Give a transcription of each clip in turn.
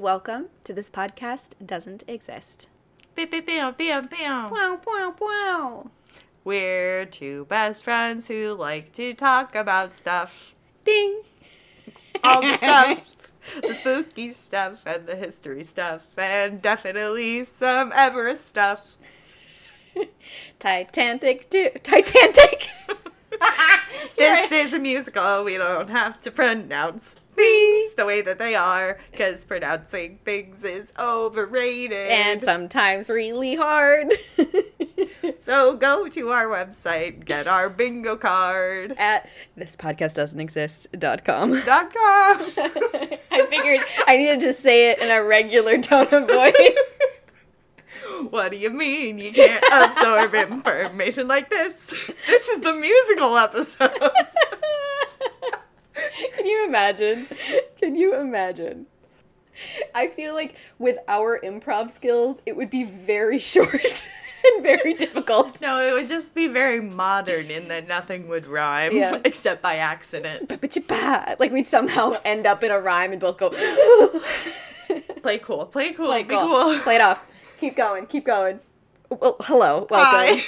welcome to This Podcast Doesn't Exist. Wow, wow, wow. We're two best friends who like to talk about stuff. Ding. All the stuff. the spooky stuff and the history stuff. And definitely some Everest stuff. Titanic, too. Titanic. this is a musical. We don't have to pronounce things the way that they are because pronouncing things is overrated. and sometimes really hard. so go to our website, get our bingo card. At thispodcastdoesn'texist.com. Dot com. I figured I needed to say it in a regular tone of voice. What do you mean you can't absorb information like this? This is the musical episode. Can you imagine? Can you imagine? I feel like with our improv skills, it would be very short and very difficult. No, it would just be very modern in that nothing would rhyme Yeah. except by accident. Like we'd somehow end up in a rhyme and both go, Play cool, play cool, play, be cool. cool. play it off. Keep going, keep going. Well, hello, welcome.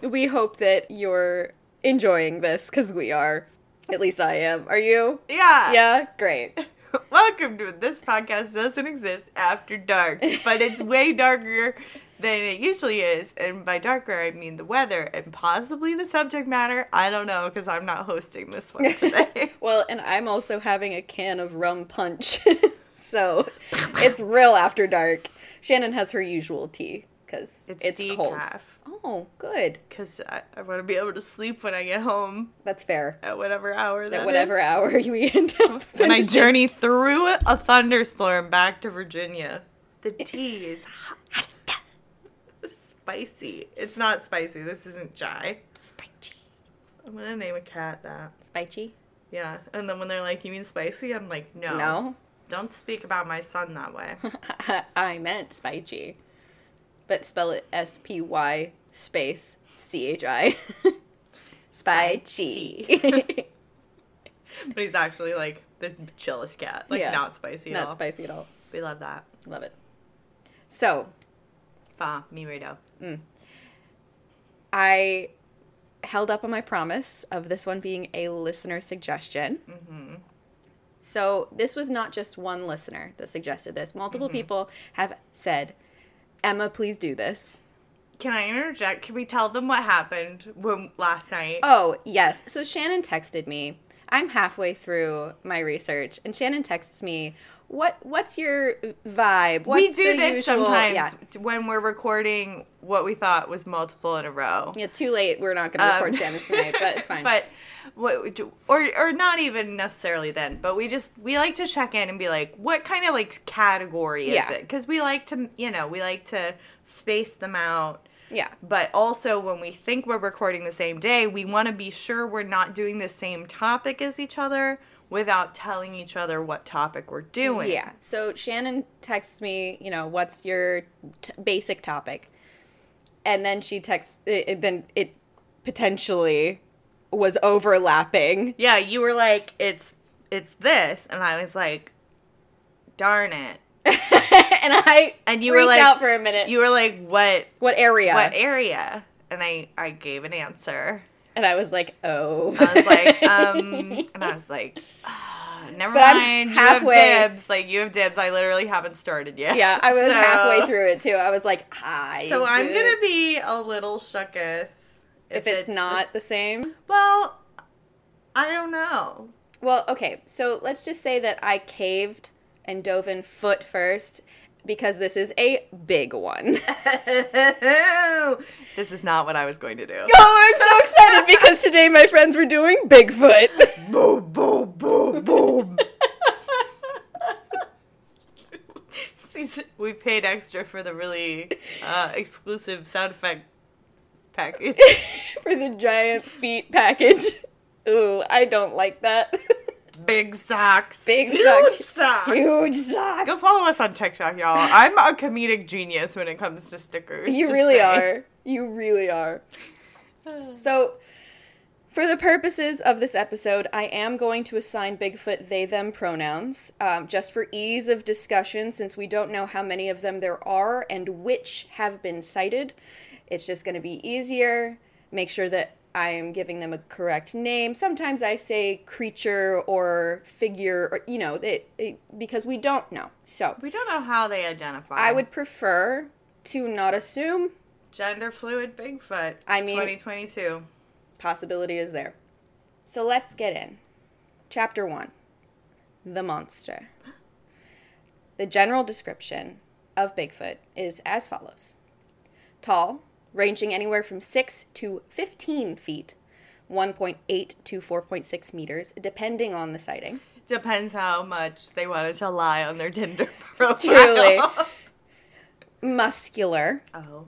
Hi. We hope that you're enjoying this because we are. At least I am. Are you? Yeah. Yeah, great. Welcome to this podcast doesn't exist after dark, but it's way darker than it usually is. And by darker, I mean the weather and possibly the subject matter. I don't know because I'm not hosting this one today. Well, and I'm also having a can of rum punch. so it's real after dark. Shannon has her usual tea because it's, It's cold. Oh, good. Because I, I want to be able to sleep when I get home That's fair. at whatever hour that At whatever is. hour we end up. When I finishing. journey through a thunderstorm back to Virginia, the tea is hot. Spicy. It's not spicy. This isn't chai. Spicy. I'm gonna name a cat that. Spicy? Yeah. And then when they're like, "You mean spicy?" I'm like, "No, No. don't speak about my son that way." I meant spicy. But spell it S P Y space C H I. Spicy. but he's actually like the chillest cat. Like Yeah. not spicy at Not all. spicy at all. We love that. Love it. So, Fa mi redo. I held up on my promise of this one being a listener suggestion. Mm-hmm. So this was not just one listener that suggested this. Multiple Mm-hmm. people have said, "Emma, please do this." Can I interject? Can we tell them what happened when last night? Oh yes. So Shannon texted me. I'm halfway through my research, and Shannon texts me, "What What's your vibe? What's we do this usual-" sometimes Yeah. when we're recording what we thought was multiple in a row. Yeah, too late. We're not going to record Um, Shannon's tonight, but it's fine. but what or or not even necessarily then, but we just we like to check in and be like, what kind of like category is Yeah. it? Because we like to you know we like to space them out. yeah, But also, when we think we're recording the same day, we want to be sure we're not doing the same topic as each other without telling each other what topic we're doing. Yeah. So Shannon texts me, you know, what's your t- basic topic? And then she texts, it, it- then it potentially was overlapping. Yeah, you were like, it's it's this, and I was like, darn it. and I And you were like, out for a minute. You were like, what what area? what area? And I I gave an answer. And I was like, oh. I was like, um, and I was like, ah, never But I'm mind. You halfway- have dibs. Like you have dibs. I literally haven't started yet. yeah, I was So- halfway through it too. I was like, hi. So I'm gonna be a little shooketh If it's, not the- the same. well, I don't know. Well, okay, so let's just say that I caved and dove in foot first because this is a big one. this is not what I was going to do. Oh, I'm so excited because today my friends were doing Bigfoot. boom, boom, boom, boom. We paid extra for the really uh, exclusive sound effect package. for the giant feet package. Ooh, I don't like that. Big socks. Big Huge socks. socks. Huge socks. Go follow us on TikTok, y'all. I'm a comedic genius when it comes to stickers. You really saying. are. You really are. So, For the purposes of this episode, I am going to assign Bigfoot they them pronouns, um, just for ease of discussion, since we don't know how many of them there are and which have been cited. It's just going to be easier. Make sure that I am giving them a correct name. Sometimes I say creature or figure, or you know, it, it, because we don't know. So We don't know how they identify. I would prefer to not assume. gender fluid Bigfoot. I mean- 2022. Possibility is there. So let's get in. Chapter 1 The Monster. The general description of Bigfoot is as follows Tall, ranging anywhere from 6 to 15 feet, 1.8 to 4.6 meters, depending on the sighting. Depends how much they wanted to lie on their Tinder profile. Truly. Muscular, oh.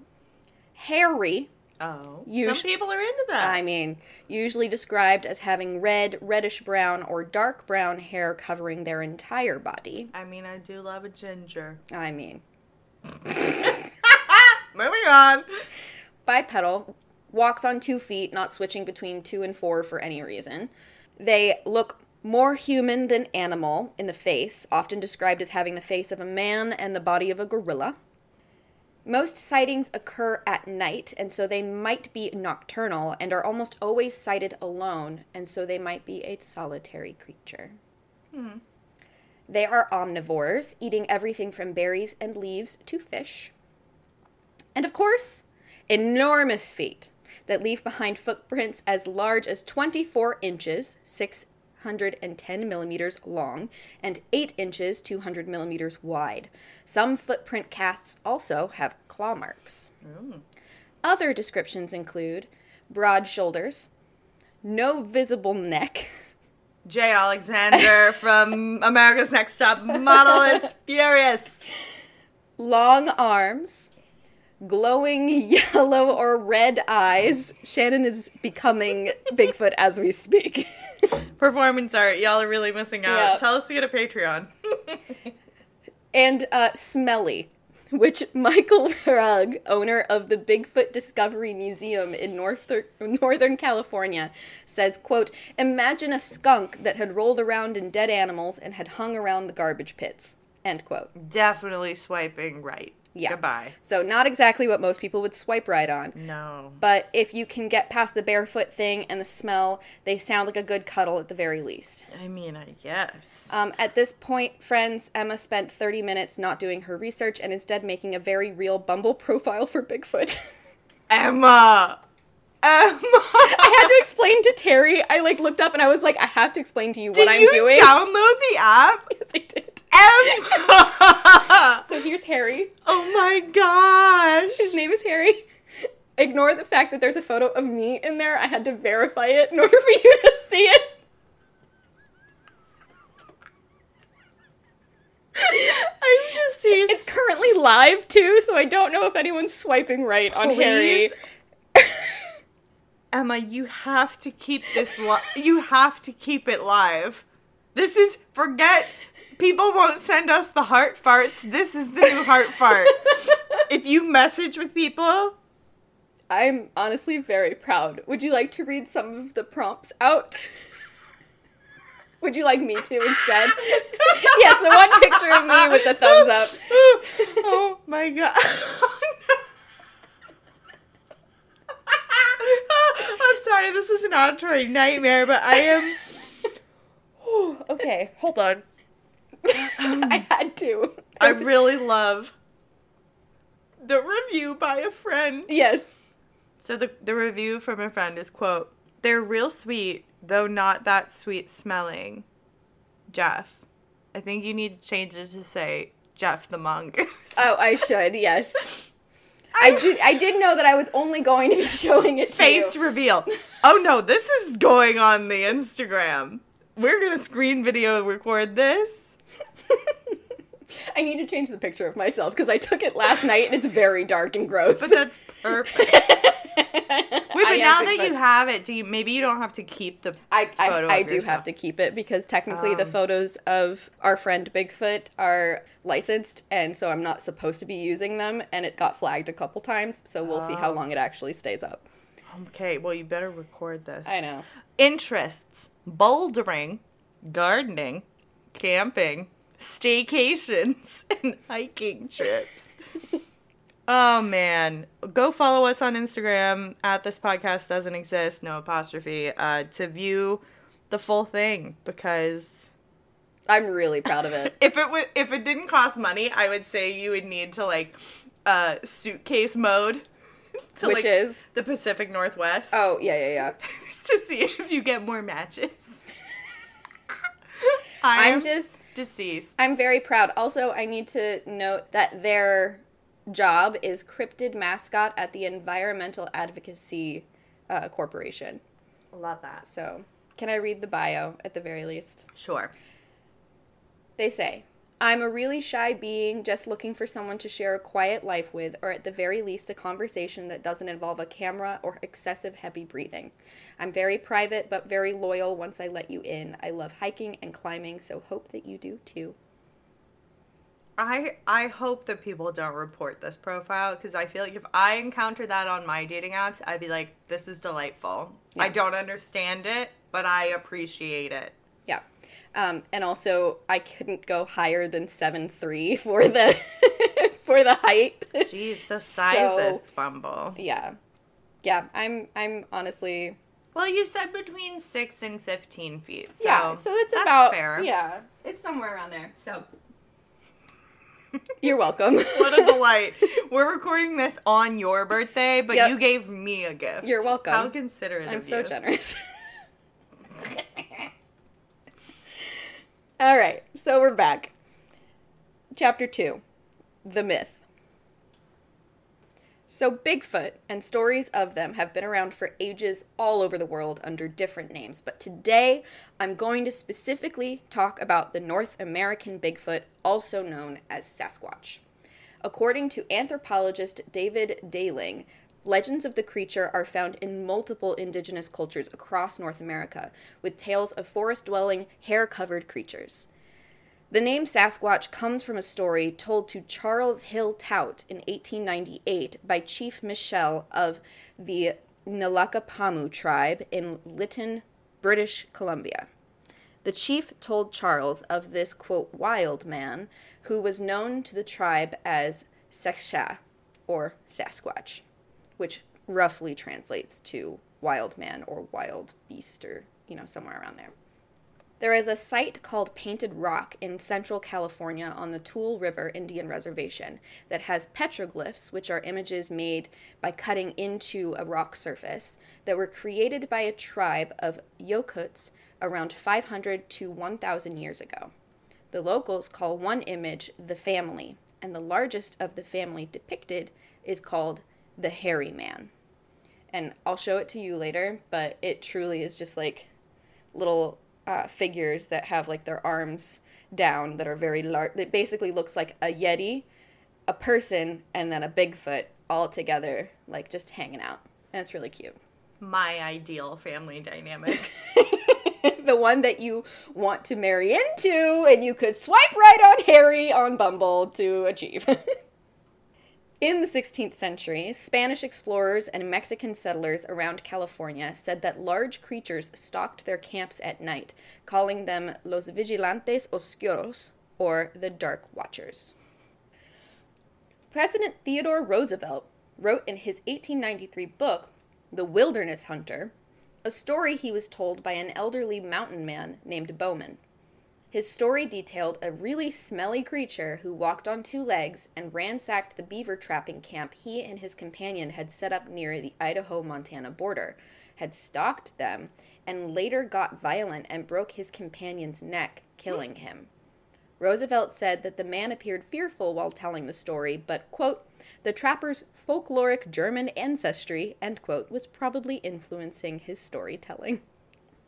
hairy, Oh. Some people are into that. I mean, usually described as having red, reddish brown, or dark brown hair covering their entire body. I mean, I do love a ginger. I mean, Moving on. Bipedal, walks on two feet, not switching between two and four for any reason. They look more human than animal in the face, often described as having the face of a man and the body of a gorilla. Most sightings occur at night, and so they might be nocturnal and are almost always sighted alone, and so they might be a solitary creature. Hmm. They are omnivores, eating everything from berries and leaves to fish. And of course, enormous feet that leave behind footprints as large as 24 inches, 610 millimeters long, and 8 inches, 200 millimeters wide. Some footprint casts also have claw marks. Oh. Other descriptions include broad shoulders, no visible neck, Jay Alexander from America's Next Top Model is furious. long arms, glowing yellow or red eyes. Shannon is becoming Bigfoot as we speak. Performance art. Y'all are really missing out. Yeah. Tell us to get a Patreon. and uh, smelly, which Michael Rugg, owner of the Bigfoot Discovery Museum in North- Northern California, says, quote, imagine a skunk that had rolled around in dead animals and had hung around the garbage pits, end quote. Definitely swiping right. Yeah. Goodbye. So not exactly what most people would swipe right on. No. But if you can get past the barefoot thing and the smell, they sound like a good cuddle at the very least. I mean, I guess. Um, at this point, friends, Emma spent 30 minutes not doing her research and instead making a very real Bumble profile for Bigfoot. Emma. Emma. I had to explain to Terry. I like looked up and I was like, I have to explain to you what Did I'm doing. Did you doing. download the app? yes, I did. Emma. So here's Harry. oh my gosh. His name is Harry. Ignore the fact that there's a photo of me in there. I had to verify it in order for you to see it. I just see It's currently live too, so I don't know if anyone's swiping right on Harry. Please. Emma, you have to keep this li- you have to keep it live. This is forget people won't send us the heart farts. This is the new heart fart. if you message with people, I'm honestly very proud. Would you like to read some of the prompts out? Would you like me to instead? yes, the one picture of me with the thumbs up. oh my god. Oh, I'm sorry, this is an auditory nightmare, but I am. okay, hold on. Um, I had to. I really love the review by a friend. yes. So the the review from a friend is quote, "They're real sweet, though not that sweet smelling." Jeff, I think you need to change it to say Jeff the mongoose. Oh, I should. Yes. I did. I did know that I was only going to be showing it to Face you. reveal. Oh no, this is going on the Instagram. We're gonna screen video record this. I need to change the picture of myself because I took it last night and it's very dark and gross. But that's perfect. Wait, but now that you have it, do you maybe you don't have to keep the I, I, photo I do have to keep it because technically the Um. photos of our friend Bigfoot are licensed and so I'm not supposed to be using them and it got flagged a couple times so we'll see how Oh. long it actually stays up. Okay, well, you better record this. I know. Interests bouldering, gardening, camping, staycations, and hiking trips. oh, man. Go follow us on Instagram at this podcast doesn't exist, no apostrophe, uh, to view the full thing because. I'm really proud of it. If it would, if it didn't cost money, I would say you would need to like, uh, suitcase mode, to Which like is? the Pacific Northwest. Oh, yeah, yeah, yeah. to see if you get more matches. I'm I'm just deceased. I'm very proud. Also, I need to note that their job is cryptid mascot at the Environmental Advocacy uh, Corporation. Love that. So, can I read the bio at the very least? Sure. They say, I'm a really shy being just looking for someone to share a quiet life with, or at the very least, a conversation that doesn't involve a camera or excessive heavy breathing. I'm very private, but very loyal once I let you in. I love hiking and climbing, so hope that you do too. I I hope that people don't report this profile because I feel like if I encounter that on my dating apps, I'd be like, "This is delightful. I don't understand it, but I appreciate it." Yeah. Um, and also, I couldn't go higher than seven three for the for the height. Jeez, the sizest Bumble. yeah, yeah. I'm I'm honestly Well, you said between six and fifteen feet. So yeah. So it's that's about fair. yeah. It's somewhere around there. So you're welcome. What a delight. We're recording this on your birthday, but Yep. you gave me a gift. You're welcome. How considerate I'm of so you. generous. All right, so we're back. Chapter 2 The Myth. So, Bigfoot and stories of them have been around for ages all over the world under different names, but today I'm going to specifically talk about the North American Bigfoot, also known as Sasquatch. According to anthropologist David Daegling, legends of the creature are found in multiple indigenous cultures across North America, with tales of forest dwelling, hair covered creatures. The name Sasquatch comes from a story told to Charles Hill Tout in 1898 by Chief Michel of the Nalakapamu tribe in Lytton, British Columbia. The chief told Charles of this, quote, wild man who was known to the tribe as Seksha, or Sasquatch, which roughly translates to wild man or wild beast or, you know, somewhere around there. There is a site called Painted Rock in central California on the Tule River Indian Reservation that has petroglyphs, which are images made by cutting into a rock surface, that were created by a tribe of Yokuts around 500 to 1,000 years ago. The locals call one image the family, and the largest of the family depicted is called the hairy man. And I'll show it to you later, but it truly is just like little uh, figures that have like their arms down that are very large. It basically looks like a Yeti, a person, and then a Bigfoot all together, like just hanging out. And it's really cute. My ideal family dynamic. the one that you want to marry into, and you could swipe right on Harry on Bumble to achieve. In the 16th century, Spanish explorers and Mexican settlers around California said that large creatures stalked their camps at night, calling them los vigilantes oscuros, or the dark watchers. President Theodore Roosevelt wrote in his 1893 book, The Wilderness Hunter, a story he was told by an elderly mountain man named Bowman. His story detailed a really smelly creature who walked on two legs and ransacked the beaver trapping camp he and his companion had set up near the Idaho Montana border, had stalked them, and later got violent and broke his companion's neck, killing him. Roosevelt said that the man appeared fearful while telling the story, but, quote, the trapper's folkloric German ancestry, end quote, was probably influencing his storytelling.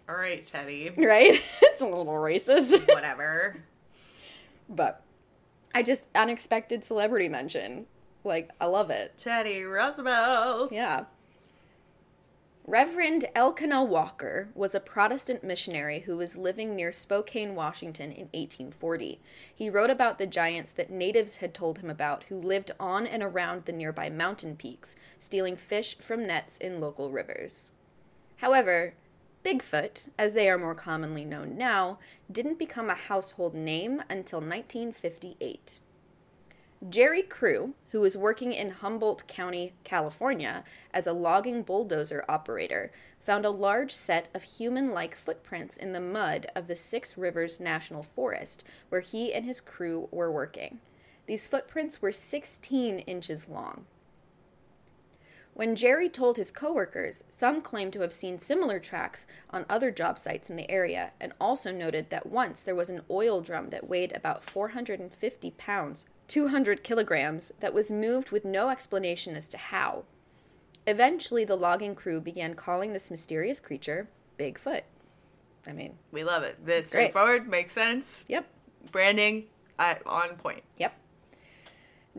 All right, Teddy. Right? it's a little racist. Whatever. but I just unexpected celebrity mention. Like, I love it. Teddy Roosevelt. Yeah. Reverend Elkanah Walker was a Protestant missionary who was living near Spokane, Washington in 1840. He wrote about the giants that natives had told him about who lived on and around the nearby mountain peaks, stealing fish from nets in local rivers. However, Bigfoot, as they are more commonly known now, didn't become a household name until 1958. Jerry Crew, who was working in Humboldt County, California, as a logging bulldozer operator, found a large set of human like footprints in the mud of the Six Rivers National Forest, where he and his crew were working. These footprints were 16 inches long. When Jerry told his coworkers, some claimed to have seen similar tracks on other job sites in the area, and also noted that once there was an oil drum that weighed about 450 pounds 200 kilograms, that was moved with no explanation as to how. Eventually, the logging crew began calling this mysterious creature Bigfoot. I mean, We love it. This straightforward, makes sense. yep, Branding uh, on point. yep.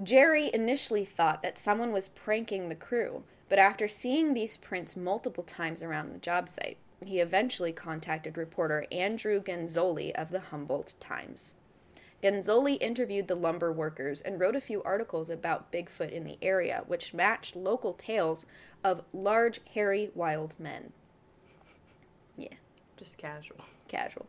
Jerry initially thought that someone was pranking the crew, but after seeing these prints multiple times around the job site, he eventually contacted reporter Andrew Genzoli of the Humboldt Times. Genzoli interviewed the lumber workers and wrote a few articles about Bigfoot in the area, which matched local tales of large, hairy, wild men. Yeah, Just casual. casual.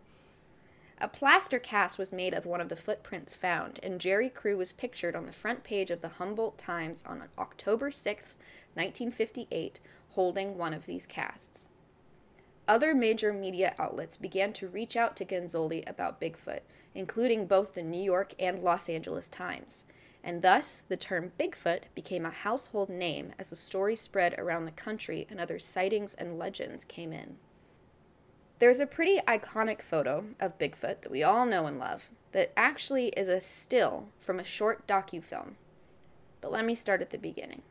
A plaster cast was made of one of the footprints found, and Jerry Crew was pictured on the front page of the Humboldt Times on October 6, 1958, holding one of these casts. Other major media outlets began to reach out to Genzoli about Bigfoot, including both the New York and Los Angeles Times. And thus, the term Bigfoot became a household name as the story spread around the country and other sightings and legends came in. There's a pretty iconic photo of Bigfoot that we all know and love that actually is a still from a short docufilm. But let me start at the beginning.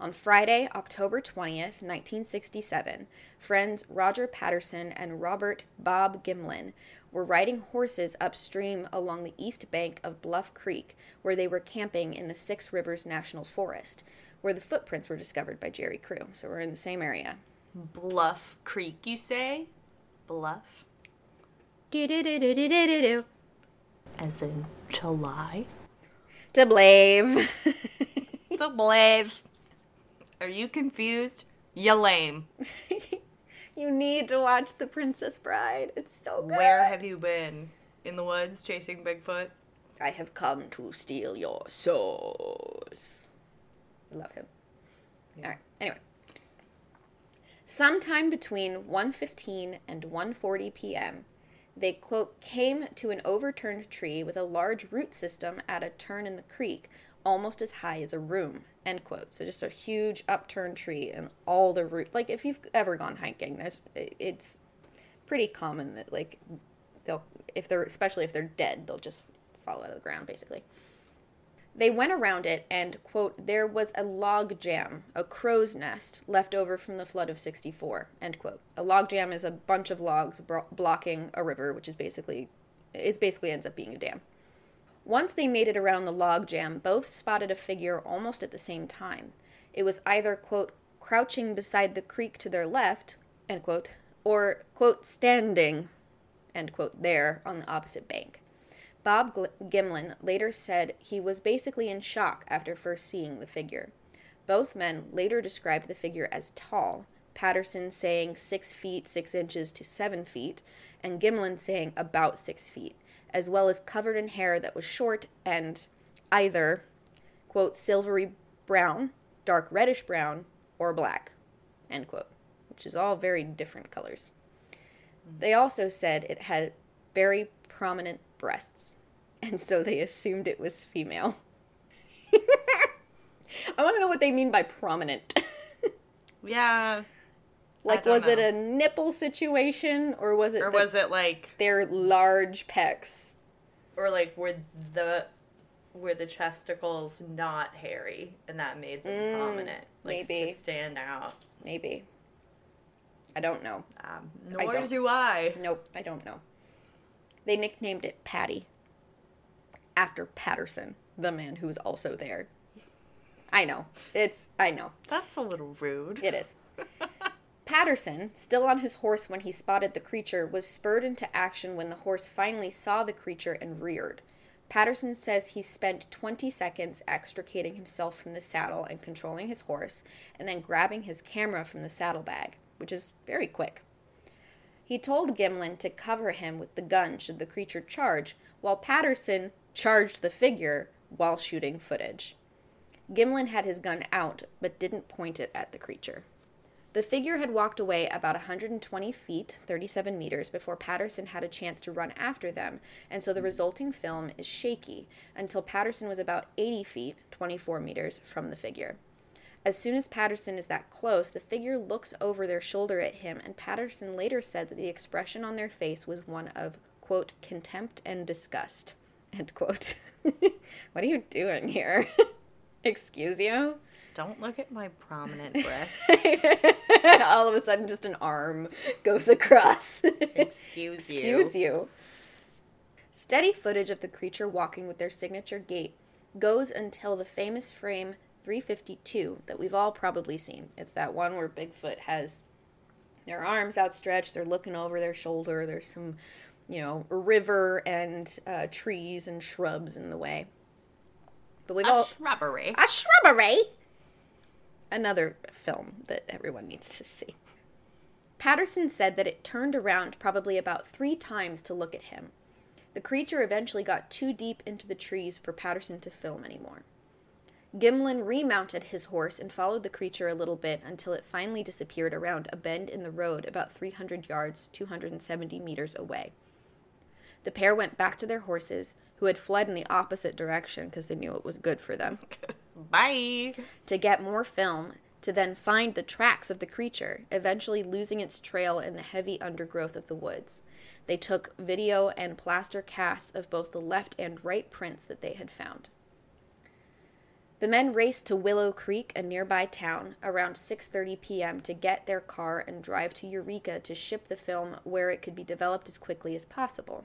On Friday, October 20th, 1967, friends Roger Patterson and Robert Bob Gimlin were riding horses upstream along the east bank of Bluff Creek, where they were camping in the Six Rivers National Forest, where the footprints were discovered by Jerry Crew. So we're in the same area. Bluff Creek, you say? Bluff? Do-do-do-do-do-do-do. As in to lie? To blave. To blave. Are you confused? You lame. you need to watch The Princess Bride. It's so good. Where have you been? In the woods chasing Bigfoot? I have come to steal your souls. Love him. All right. Anyway. Sometime between 1:15 and 1:40 p.m., they quote came to an overturned tree with a large root system at a turn in the creek, almost as high as a room. End quote. So just a huge upturned tree and all the root. Like if you've ever gone hiking, there's it's pretty common that like they'll if they're especially if they're dead, they'll just fall out of the ground basically. They went around it and, quote, there was a log jam, a crow's nest, left over from the flood of 64, end quote. A log jam is a bunch of logs bro- blocking a river, which is basically, it basically ends up being a dam. Once they made it around the log jam, both spotted a figure almost at the same time. It was either, quote, crouching beside the creek to their left, end quote, or, quote, standing, end quote, there on the opposite bank. Bob Gimlin later said he was basically in shock after first seeing the figure. Both men later described the figure as tall, Patterson saying six feet six inches to seven feet, and Gimlin saying about six feet, as well as covered in hair that was short and either, quote, silvery brown, dark reddish brown, or black, end quote, which is all very different colors. They also said it had very prominent breasts, and so they assumed it was female. I want to know what they mean by prominent. Yeah. like, was it a nipple situation, or was it Or was it like their large pecs? or like were the were the chesticles not hairy and that made them Mm, prominent like maybe. to stand out Maybe. I don't know. um, I nor don't. do i Nope, I don't know. They nicknamed it Patty after Patterson, the man who was also there. I know. It's I know. that's a little rude It is. Patterson, still on his horse when he spotted the creature, was spurred into action when the horse finally saw the creature and reared. Patterson says he spent 20 seconds extricating himself from the saddle and controlling his horse, and then grabbing his camera from the saddlebag, which is very quick. He told Gimlin to cover him with the gun should the creature charge, while Patterson charged the figure while shooting footage. Gimlin had his gun out, but didn't point it at the creature. The figure had walked away about 120 feet, 37 meters, before Patterson had a chance to run after them, and so the resulting film is shaky until Patterson was about 80 feet, 24 meters, from the figure. As soon as Patterson is that close, the figure looks over their shoulder at him, and Patterson later said that the expression on their face was one of, quote, contempt and disgust, end quote. what are you doing here? Excuse you? Don't look at my prominent breasts. All of a sudden, just an arm goes across. Excuse you. Excuse you. Steady footage of the creature walking with their signature gait goes until the famous frame 352 that we've all probably seen. It's that one where Bigfoot has their arms outstretched, they're looking over their shoulder, there's some, you know, river and uh, trees and shrubs in the way. But we've A all. shrubbery. A shrubbery! Another film that everyone needs to see. Patterson said that it turned around probably about three times to look at him. The creature eventually got too deep into the trees for Patterson to film anymore. Gimlin remounted his horse and followed the creature a little bit until it finally disappeared around a bend in the road about 300 yards, 270 meters away. The pair went back to their horses, who had fled in the opposite direction because they knew it was good for them Bye. to get more film to then find the tracks of the creature, eventually losing its trail in the heavy undergrowth of the woods. They took video and plaster casts of both the left and right prints that they had found. The men raced to Willow Creek, a nearby town, around 6:30 p.m. to get their car and drive to Eureka to ship the film where it could be developed as quickly as possible.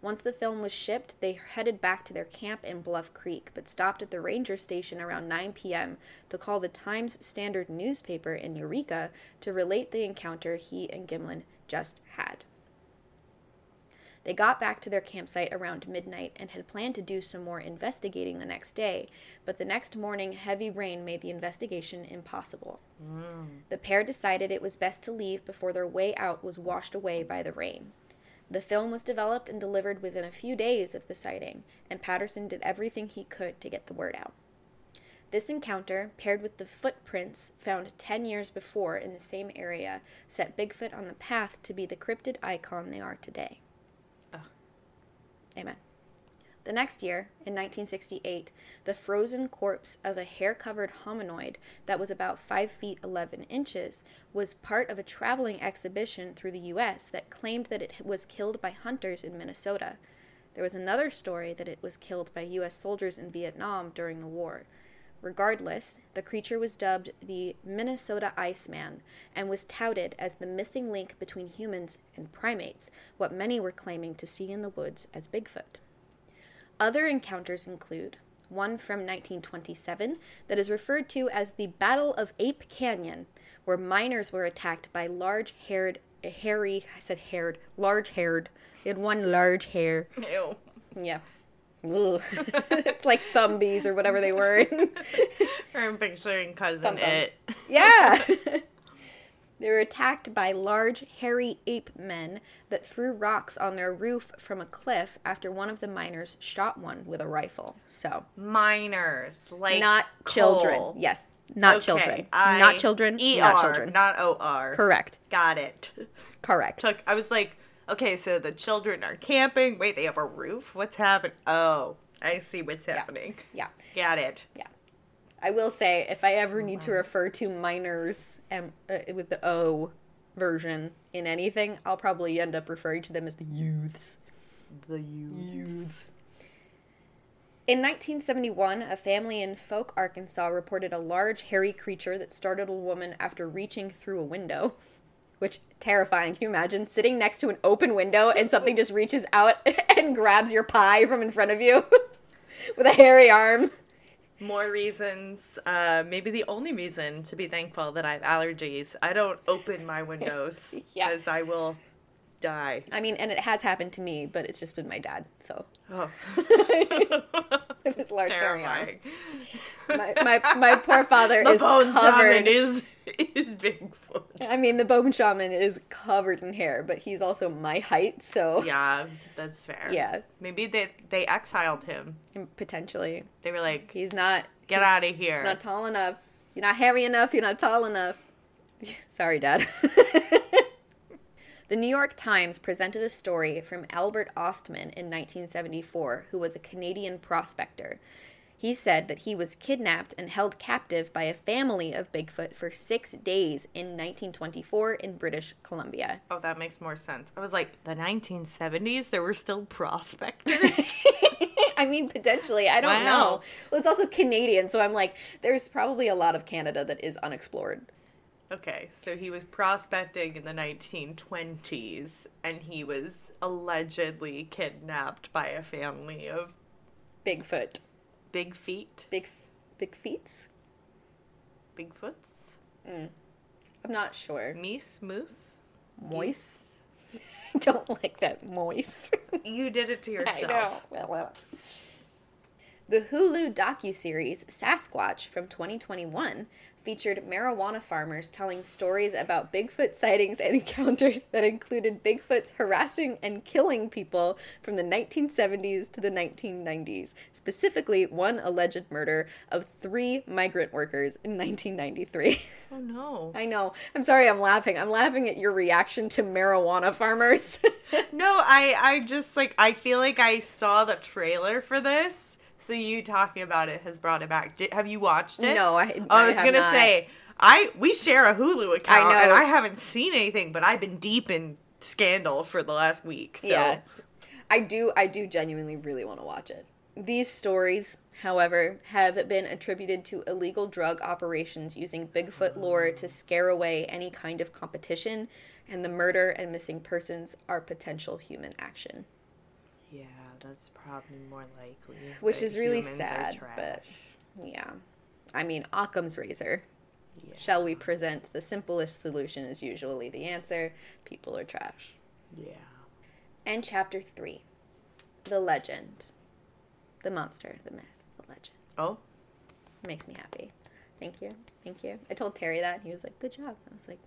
Once the film was shipped, they headed back to their camp in Bluff Creek, but stopped at the ranger station around 9 p.m. to call the Times Standard newspaper in Eureka to relate the encounter he and Gimlin just had. They got back to their campsite around midnight and had planned to do some more investigating the next day, but the next morning heavy rain made the investigation impossible. The pair decided it was best to leave before their way out was washed away by the rain. The film was developed and delivered within a few days of the sighting, and Patterson did everything he could to get the word out. This encounter, paired with the footprints found 10 years before in the same area, set Bigfoot on the path to be the cryptid icon they are today. Amen. The next year, in 1968, the frozen corpse of a hair covered hominoid that was about 5 feet 11 inches was part of a traveling exhibition through the U.S. that claimed that it was killed by hunters in Minnesota. There was another story that it was killed by U.S. soldiers in Vietnam during the war. Regardless, the creature was dubbed the Minnesota Iceman and was touted as the missing link between humans and primates, what many were claiming to see in the woods as Bigfoot. Other encounters include one from 1927 that is referred to as the Battle of Ape Canyon, where miners were attacked by large haired, hairy, I said haired, large haired. They had one large hair. Ew. Yeah. It's like Thumbies or whatever they were. I'm picturing cousin Thumb it. yeah. they were attacked by large, hairy ape men that threw rocks on their roof from a cliff after one of the miners shot one with a rifle. So, Minors, like not children. Yes, not Okay, children. I- not children. ER, not children. not OR. Correct. Got it. Correct. Took. I was like, okay, so the children are camping. Wait, they have a roof. What's happening? Oh, I see what's happening. yeah. Got it. Yeah. I will say, if I ever need to refer to minors and uh, with the O version in anything, I'll probably end up referring to them as the youths. The you. Youths. In 1971, a family in Fouke, Arkansas reported a large hairy creature that startled a woman after reaching through a window. Which terrifying. Can you imagine sitting next to an open window and something just reaches out and grabs your pie from in front of you with a hairy arm? More reasons, uh, maybe the only reason to be thankful that I have allergies. I don't open my windows Yeah. I will die. I mean, and it has happened to me, but it's just been my dad. So Oh. this large hairy arm. Terrifying. My, my my poor father The is bone covered. shaman is is Bigfoot. I mean, the bone shaman is covered in hair, but he's also my height, so Yeah, that's fair. yeah, Maybe they they exiled him. Mm, potentially They were like, he's not. get out of here. He's not tall enough. You're not hairy enough. You're not tall enough. Sorry, Dad. The New York Times presented a story from Albert Ostman in 1974, who was a Canadian prospector. He said that he was kidnapped and held captive by a family of Bigfoot for six days in 1924 in British Columbia. oh, that makes more sense. I was like, the 1970s, there were still prospectors. I mean, potentially. I don't Wow. know. Well, it's also Canadian, so I'm like, there's probably a lot of Canada that is unexplored. Okay, so he was prospecting in the 1920s, and he was allegedly kidnapped by a family of Bigfoot. big feet, Big, big feets? Bigfoots, mm. I'm not sure. meese, moose. Moist? don't like that moist. You did it to I yourself. know. Well, well. The Hulu docuseries Sasquatch from 2021 featured marijuana farmers telling stories about Bigfoot sightings and encounters that included Bigfoot's harassing and killing people from the 1970s to the 1990s, specifically one alleged murder of three migrant workers in 1993. Oh no. I know. I'm sorry I'm laughing. I'm laughing at your reaction to marijuana farmers. No, I I just like I feel like I saw the trailer for this, so you talking about it has brought it back. Did, have you watched it? no, I, Oh, I was gonna not. say I we share a Hulu account, know. and I haven't seen anything, but I've been deep in scandal for the last week. So Yeah. I do I do genuinely really want to watch it. These stories, however, have been attributed to illegal drug operations using Bigfoot lore to scare away any kind of competition, and the murder and missing persons are potential human action. That's probably more likely. Which is really sad, but yeah. I mean, Occam's razor. yeah. Shall we present the simplest solution is usually the answer. People are trash. yeah. And chapter three The legend. The monster, the myth, the legend. Oh, Makes me happy. Thank you. Thank you. I told Terry that. He was like, good job. I was like,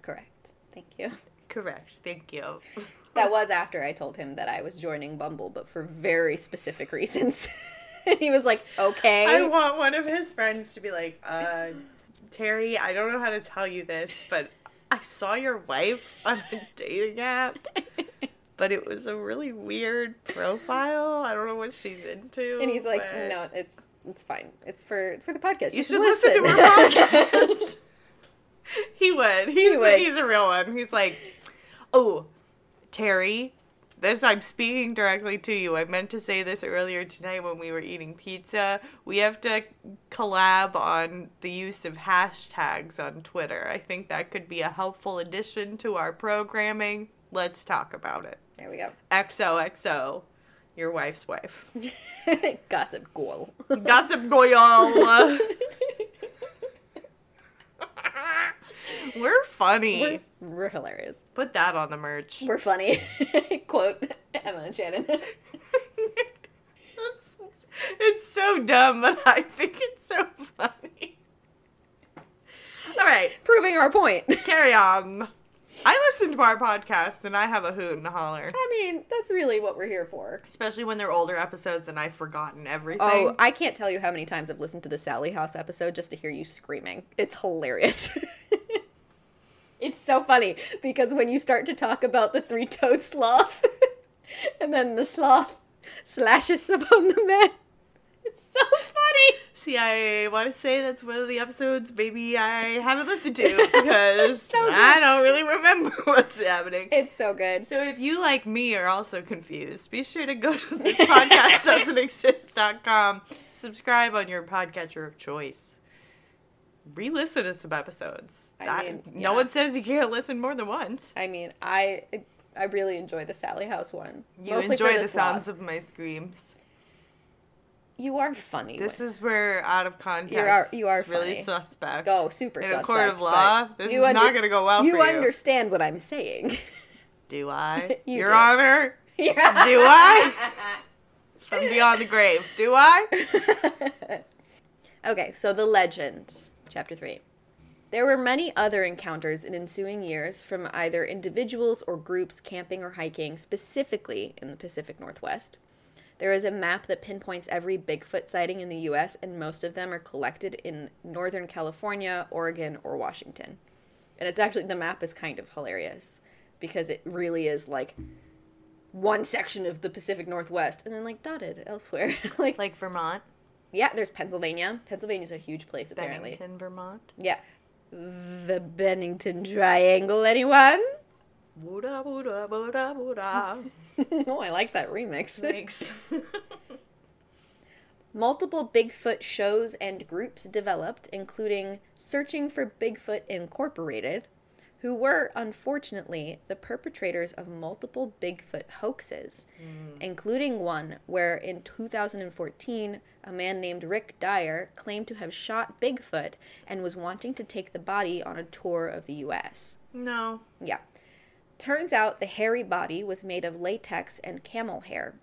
correct. Thank you. correct. Thank you. That was after I told him that I was joining Bumble, but for very specific reasons. and he was like, okay. I want one of his friends to be like, uh, Terry, I don't know how to tell you this, but I saw your wife on a dating app, but it was a really weird profile. I don't know what she's into. and he's like, but no, it's it's fine. It's for it's for the podcast. You should listen to her podcast. he would. He's, would. he's a real one. He's like, oh, Terry, this I'm speaking directly to you. I meant to say this earlier tonight when we were eating pizza. We have to collab on the use of hashtags on Twitter. I think that could be a helpful addition to our programming. Let's talk about it. there we go. XOXO, your wife's wife. Gossip Ghoul. Gossip Goyal. We're funny. We're, we're hilarious. Put that on the merch. We're funny. Quote Emma and Shannon. it's, it's so dumb, but I think it's so funny. All right, Proving our point. carry on. I listen to our podcast and I have a hoot and a holler. I mean, that's really what we're here for. Especially when they're older episodes and I've forgotten everything. Oh, I can't tell you how many times I've listened to the Sallie House episode just to hear you screaming. It's hilarious. It's so funny because when you start to talk about the three toed sloth and then the sloth slashes upon the man, it's so funny. See, I want to say that's one of the episodes maybe I haven't listened to because So. I don't really remember what's happening. It's so good. So if you like me are also confused, be sure to go to this podcast doesn't exist.com. Subscribe on your podcatcher of choice. Re-listen to some episodes. I That- mean, No one says you can't listen more than once. I mean, I I really enjoy the Sallie House one. You Mostly enjoy the sounds of my screams. You are funny. This is where out of context. You are- you are really funny. suspect. go super in suspect. a court of law. This is not going to go well you for you. understand what I'm saying. Do I? You Your do. Honor, Do I? from beyond the grave. Do I? Okay, so the legend, chapter 3. There were many other encounters in ensuing years from either individuals or groups camping or hiking, specifically in the Pacific Northwest. There is a map that pinpoints every Bigfoot sighting in the US, and most of them are collected in Northern California, Oregon, or Washington. And it's actually, the map is kind of hilarious because it really is like one section of the Pacific Northwest and then like dotted elsewhere. like, Like Vermont, yeah, there's Pennsylvania. Pennsylvania's a huge place, apparently. Bennington, Vermont. Yeah. The Bennington Triangle, anyone? Wooda, wooda, wooda, wooda. oh, I like that remix. Thanks. Multiple Bigfoot shows and groups developed, including Searching for Bigfoot Incorporated, who were, unfortunately, the perpetrators of multiple Bigfoot hoaxes, mm. including one where in 2014 a man named Rick Dyer claimed to have shot Bigfoot and was wanting to take the body on a tour of the U.S. no. Yeah. Turns out the hairy body was made of latex and camel hair.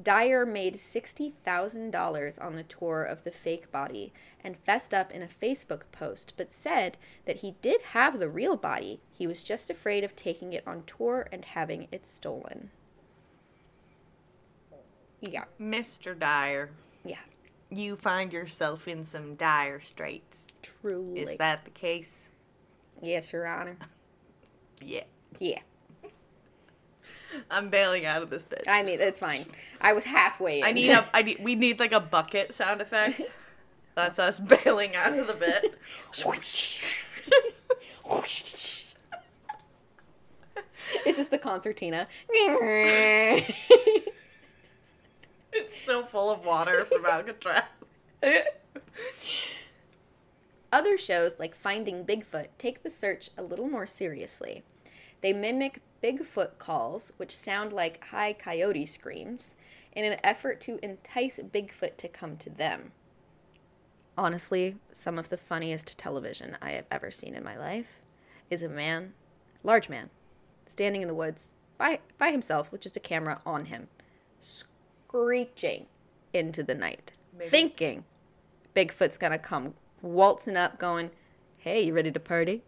Dyer made $60,000 on the tour of the fake body and fessed up in a Facebook post, but said that he did have the real body. He was just afraid of taking it on tour and having it stolen. Yeah, Mr. Dyer, yeah, you find yourself in some dire straits. truly. Is that the case? yes, Your Honor. Yeah. Yeah, I'm bailing out of this bit. I mean, it's fine. I was halfway in. I need a I need we need like a bucket sound effect. That's us bailing out of the bit. it's just the concertina. It's so full of water from Alcatraz. Other shows like Finding Bigfoot take the search a little more seriously. They mimic Bigfoot calls, which sound like high coyote screams, in an effort to entice Bigfoot to come to them. Honestly, some of the funniest television I have ever seen in my life is a man, large man, standing in the woods by, by himself with just a camera on him, screeching into the night, Maybe- thinking Bigfoot's gonna come waltzing up, going, Hey, you ready to party?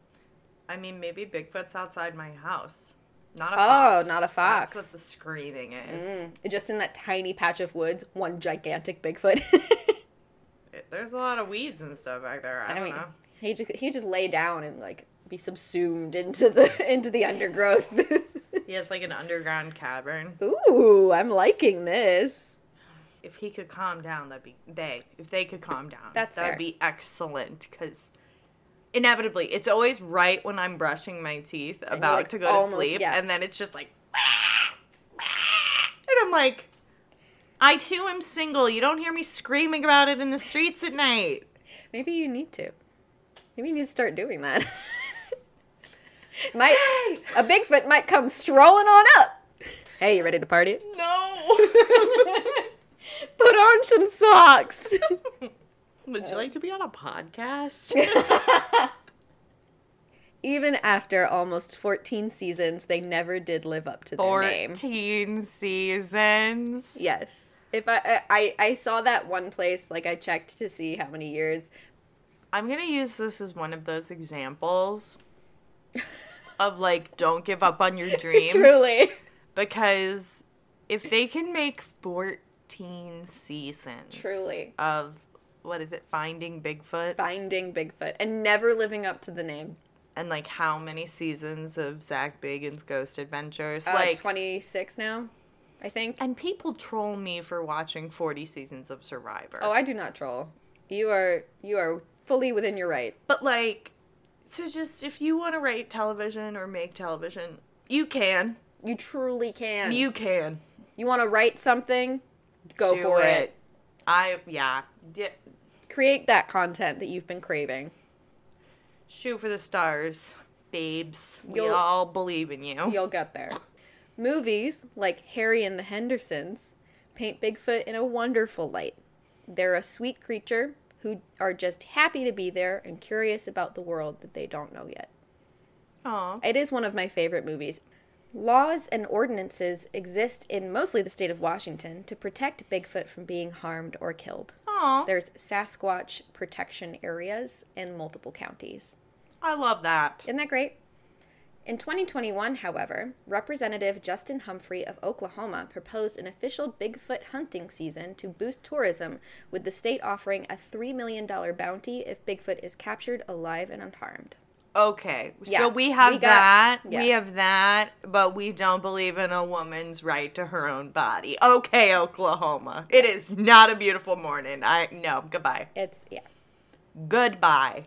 I mean, maybe Bigfoot's outside my house. Not a Oh, fox. not a fox. That's what the screaming is. Mm, just in that tiny patch of woods, one gigantic Bigfoot. There's a lot of weeds and stuff back there. I, I don't mean, know. he just he just lay down and like be subsumed into the into the undergrowth. He has like an underground cavern. Ooh, I'm liking this. If he could calm down, that'd be they. If they could calm down, That's that'd fair. be excellent. Because inevitably, it's always right when I'm brushing my teeth, about like, to go to sleep, yeah. and then it's just like, and I'm like, I too am single. You don't hear me screaming about it in the streets at night. Maybe you need to. Maybe you need to start doing that. might a Bigfoot might come strolling on up. Hey, you ready to party? No. Put on some socks. Would you like to be on a podcast? Even after almost 14 seasons, they never did live up to their name. Fourteen seasons. Yes. If I, I I saw that one place, like I checked to see how many years. I'm gonna use this as one of those examples of like don't give up on your dreams. Truly. Because if they can make 14 seasons Truly. of what is it, Finding Bigfoot, Finding Bigfoot and never living up to the name. and like how many seasons of Zak Bagans' Ghost Adventures, Uh, like 26 now, I think. and people troll me for watching 40 seasons of Survivor. Oh, I do not troll. You are you are fully within your right. But like, so just if you want to write television or make television, you can. You truly can. You can. you want to write something? Go Do for it. I yeah. yeah. Create that content that you've been craving. Shoot for the stars, babes. We You'll- all believe in you. You'll get there. Movies like Harry and the Hendersons paint Bigfoot in a wonderful light. They're a sweet creature who are just happy to be there and curious about the world that they don't know yet. Aw. It is one of my favorite movies. Laws and ordinances exist in mostly the state of Washington to protect Bigfoot from being harmed or killed. Aw. There's Sasquatch protection areas in multiple counties. I love that. Isn't that great? In 2021, however, Representative Justin Humphrey of Oklahoma proposed an official Bigfoot hunting season to boost tourism, with the state offering a $3 million bounty if Bigfoot is captured alive and unharmed. Okay. Yeah, so we have we got- that. yeah. We have that, but we don't believe in a woman's right to her own body. Okay, Oklahoma. It is not a beautiful morning. I no, goodbye. It's, yeah. Goodbye.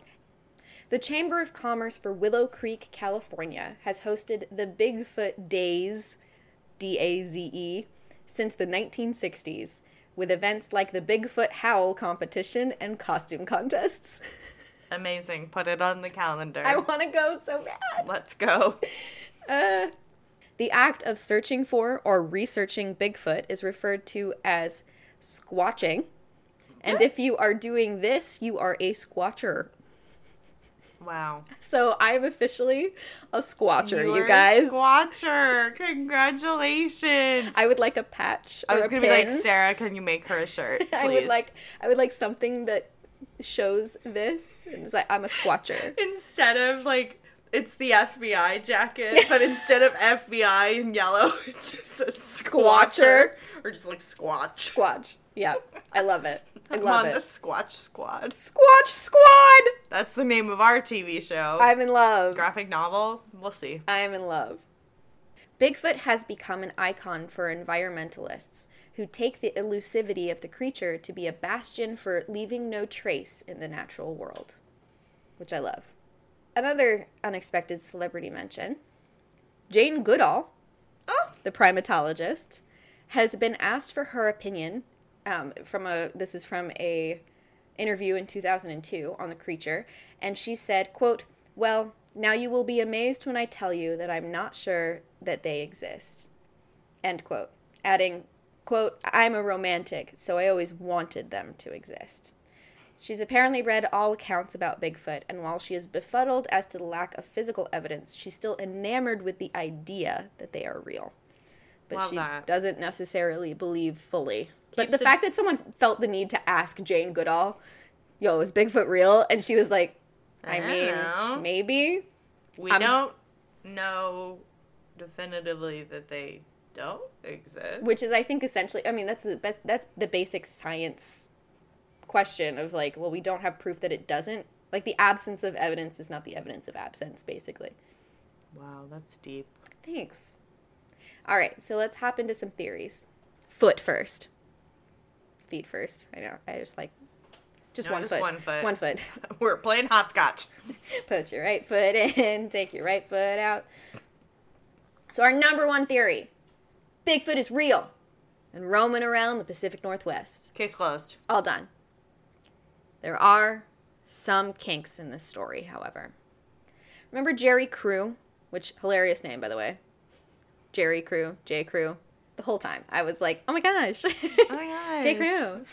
The Chamber of Commerce for Willow Creek, California, has hosted the Bigfoot Days, D A Z E, since the 1960s, with events like the Bigfoot Howl competition and costume contests. Amazing. Put it on the calendar. I want to go so bad. Let's go. Uh, the act of searching for or researching Bigfoot is referred to as squatching. And if you are doing this, you are a squatcher. Wow. So I'm officially a squatcher, you, You're a guys. Squatcher. Congratulations. I would like a patch. I was gonna be like. Sarah, can you make her a shirt? Please? I would like I would like something that shows this. And it's like I'm a squatcher. instead of like it's the FBI jacket, but instead of FBI in yellow, it's just a squatcher. Squatcher. Or just like squatch. Squatch. Yeah. I love it. I I'm love on it. the Squatch Squad. Squatch squad. That's the name of our TV show. I'm in love. Graphic novel. We'll see. I am in love. Bigfoot has become an icon for environmentalists who take the elusivity of the creature to be a bastion for leaving no trace in the natural world, which I love. Another unexpected celebrity mention Jane Goodall, Oh, the primatologist, has been asked for her opinion um, from a this is from a interview in 2002 on the creature and she said quote well now you will be amazed when i tell you that i'm not sure that they exist end quote adding quote i'm a romantic so i always wanted them to exist She's apparently read all accounts about Bigfoot, and while she is befuddled as to the lack of physical evidence, she's still enamored with the idea that they are real. But Love she that. doesn't necessarily believe fully. but the the- fact that someone felt the need to ask Jane Goodall, yo, is Bigfoot real? And she was like, I, I mean, know. maybe. we I'm- don't know definitively that they don't exist. Which is, I think, essentially, I mean, that's the, that- that's the basic science question of like, well, we don't have proof that it doesn't. Like, the absence of evidence is not the evidence of absence, basically. wow, that's deep. Thanks. All right, so let's hop into some theories. Foot first. Feet first. I know. I just like just No, one just foot. one foot. One foot. We're playing hopscotch. Put your right foot in, take your right foot out. So our number one theory. Bigfoot is real and roaming around the Pacific Northwest. Case closed. All done. There are some kinks in this story, however. Remember Jerry Crew? Which hilarious name, by the way. Jerry Crew, J Crew. The whole time I was like, oh my gosh, Oh my gosh. J Crew.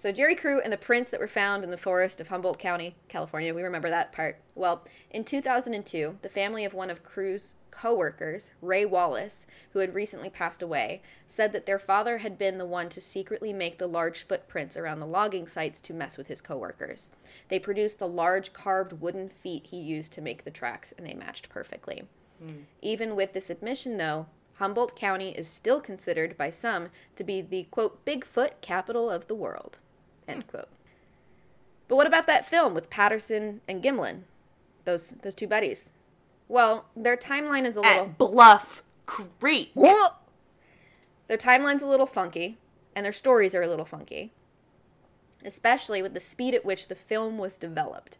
So Jerry Crew and the prints that were found in the forest of Humboldt County, California. We remember that part. Well, in 2002, the family of one of Crew's co-workers, Ray Wallace, who had recently passed away, said that their father had been the one to secretly make the large footprints around the logging sites to mess with his co-workers. They produced the large carved wooden feet he used to make the tracks, and they matched perfectly. Hmm. Even with this admission, though, Humboldt County is still considered by some to be the quote Bigfoot capital of the world. End quote. But what about that film with Patterson and Gimlin? Those those two buddies. Well, their timeline is a little At Bluff Creek. their timeline's a little funky, and their stories are a little funky. Especially with the speed at which the film was developed.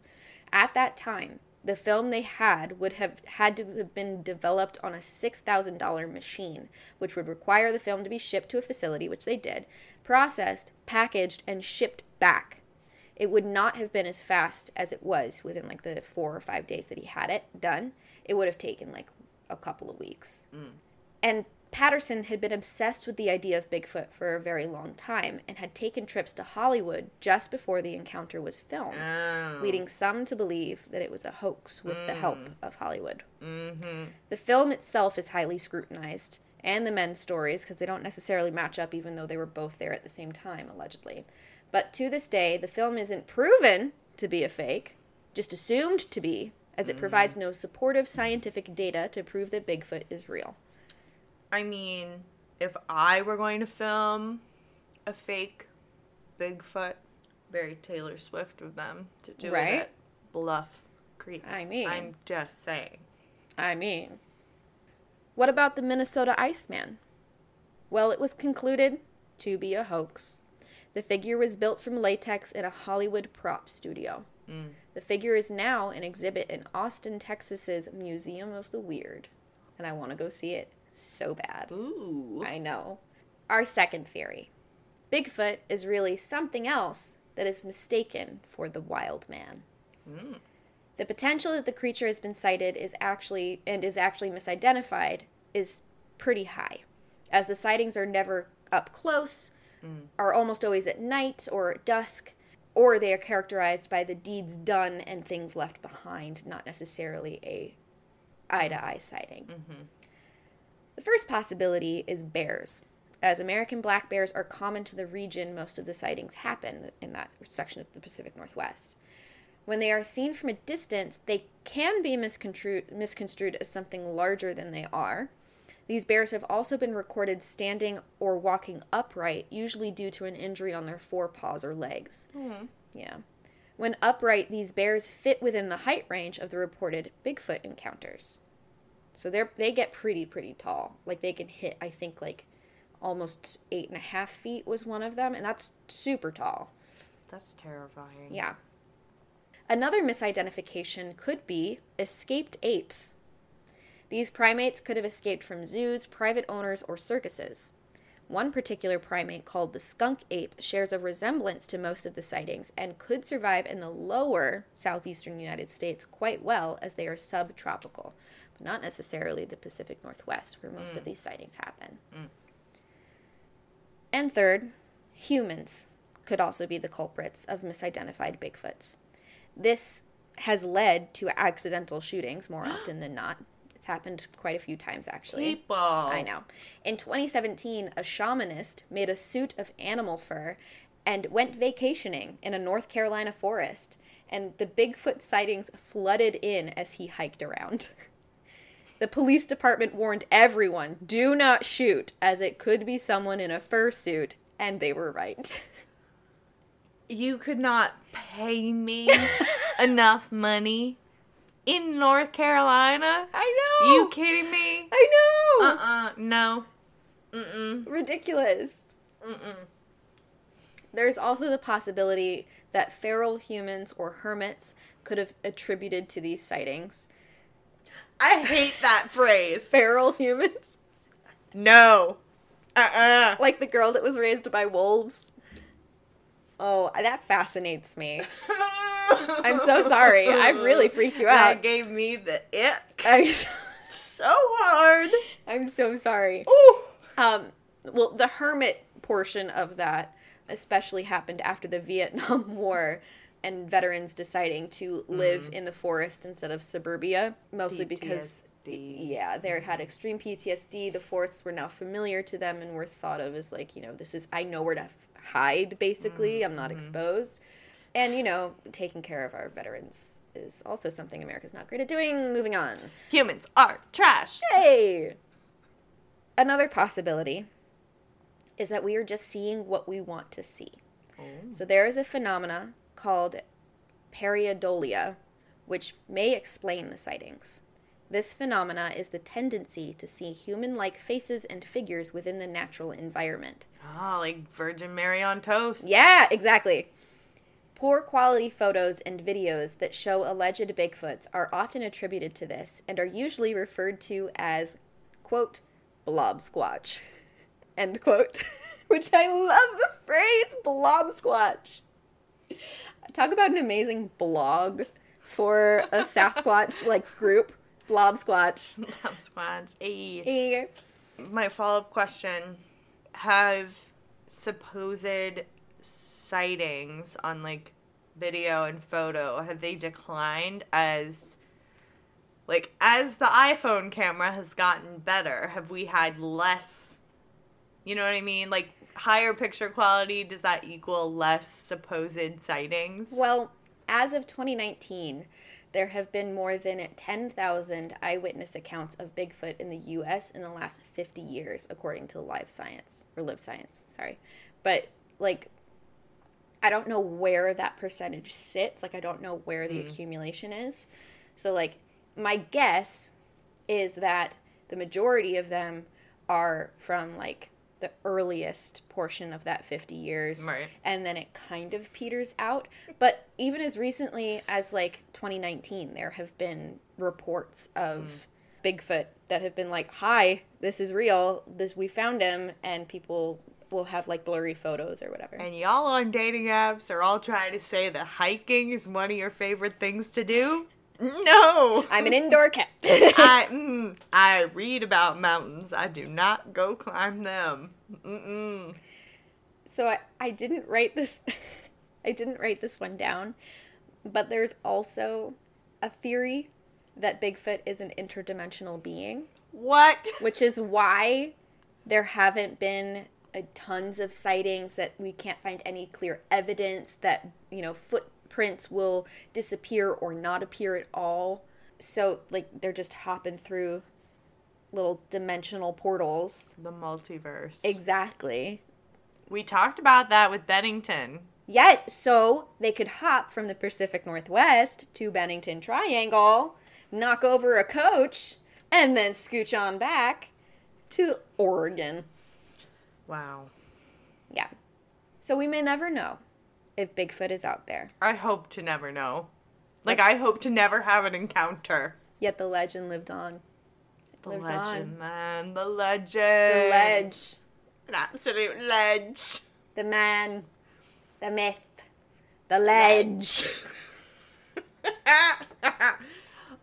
At that time, the film they had would have had to have been developed on a $6,000 machine, which would require the film to be shipped to a facility, which they did, processed, packaged, and shipped back. It would not have been as fast as it was within like the four or five days that he had it done. It would have taken like a couple of weeks. Mm. And Patterson had been obsessed with the idea of Bigfoot for a very long time and had taken trips to Hollywood just before the encounter was filmed, Oh. leading some to believe that it was a hoax with the help Mm. of Hollywood. Mm-hmm. The film itself is highly scrutinized, and the men's stories, because they don't necessarily match up, even though they were both there at the same time, allegedly. But to this day, the film isn't proven to be a fake, just assumed to be, as it provides no supportive scientific data to prove that Bigfoot is real. I mean, if I were going to film a fake Bigfoot, very Taylor Swift of them to do Right? it Bluff Creek. I mean- I'm just saying. I mean, what about the Minnesota Iceman? Well, it was concluded to be a hoax. The figure was built from latex in a Hollywood prop studio. Mm. The figure is now an exhibit in Austin, Texas's Museum of the Weird, and I want to go see it so bad. Ooh. I know. Our second theory Bigfoot is really something else that is mistaken for the wild man. Mm. The potential that the creature has been sighted is actually and is actually misidentified is pretty high, as the sightings are never up close, are almost always at night or at dusk, or they are characterized by the deeds done and things left behind, not necessarily a eye to eye sighting. The first possibility is bears. As American black bears are common to the region, most of the sightings happen in that section of the Pacific Northwest. When they are seen from a distance, they can be misconstrued, misconstrued as something larger than they are. These bears have also been recorded standing or walking upright, usually due to an injury on their forepaws or legs. Hmm. Yeah. When upright, these bears fit within the height range of the reported Bigfoot encounters. So they're they get pretty pretty tall. Like they can hit, I think like almost eight and a half feet was one of them, and that's super tall. That's terrifying. Yeah. Another misidentification could be escaped apes. These primates could have escaped from zoos, private owners, or circuses. One particular primate called the skunk ape shares a resemblance to most of the sightings and could survive in the lower southeastern United States quite well as they are subtropical, not necessarily the Pacific Northwest where most of mm. these sightings happen. Mm. And third, humans could also be the culprits of misidentified Bigfoots. This has led to accidental shootings more often than not. It's happened quite a few times actually. People. I know. In 2017, a shamanist made a suit of animal fur and went vacationing in a North Carolina forest, and the Bigfoot sightings flooded in as he hiked around. The police department warned everyone do not shoot, as it could be someone in a fursuit, and they were right. You could not pay me enough money in North Carolina. I know! You kidding me? I know! Uh uh No. Mm Mm Ridiculous. mm. Mm There's also the possibility that feral humans or hermits could have attributed to these sightings. I hate that phrase. Feral humans? No. Uh uh Like the girl that was raised by wolves? Oh, that fascinates me. I'm so sorry. I've really freaked you out. That gave me the ick I'm, so hard. I'm so sorry. Ooh. Um, well, the hermit portion of that especially happened after the Vietnam War and veterans deciding to live mm-hmm. in the forest instead of suburbia, mostly because yeah, they mm-hmm. had extreme PTSD. The forests were now familiar to them and were thought of as like, you know, this is I know where to hide basically. I'm not mm-hmm. exposed. And you know, taking care of our veterans is also something America's not great at doing. Moving on. Humans are trash. Hey! Another possibility is that we are just seeing what we want to see. Oh. So there is a phenomena called pareidolia, which may explain the sightings. This phenomena is the tendency to see human like faces and figures within the natural environment. Oh, like Virgin Mary on toast. Yeah, exactly. Poor quality photos and videos that show alleged Bigfoots are often attributed to this and are usually referred to as, quote, blob squatch, end quote. Which I love the phrase blob squatch. Talk about an amazing blog for a Sasquatch like group. Blob squatch. Squads. Ayy. Eh. my follow up question have supposed sightings on like video and photo have they declined as like as the iPhone camera has gotten better have we had less you know what I mean like higher picture quality does that equal less supposed sightings Well, as of 2019, there have been more than 10,000 eyewitness accounts of Bigfoot in the US in the last 50 years, according to Live Science, or Live Science, sorry. But, like, I don't know where that percentage sits. Like, I don't know where the hmm. accumulation is. So, like, my guess is that the majority of them are from, like, the earliest portion of that 50 years Right. and then it kind of peters out. But even as recently as like 2019 there have been reports of mm. bigfoot that have been like hi this is real. This we found him and people will have like blurry photos or whatever. And y'all on dating apps are all trying to say that hiking is one of your favorite things to do no i'm an indoor cat I mm, I read about mountains. I do not go climb them. Mm-mm. so I, I didn't write this i didn't write this one down but there's also a theory that bigfoot is an interdimensional being What? which is why there haven't been uh, tons of sightings that we can't find any clear evidence that you know footprints will disappear or not appear at all so like they're just hopping through little dimensional portals The multiverse. exactly we talked about that with Bennington. yet so they could hop from the pacific northwest to bennington triangle knock over a coach and then scooch on back to oregon Wow. Yeah. So we may never know if Bigfoot is out there. I hope to never know. Like I hope to never have an encounter. Yet the legend lived on. It The lives legend, on. man. The legend. The ledge, An absolute ledge. the man, the myth, the ledge.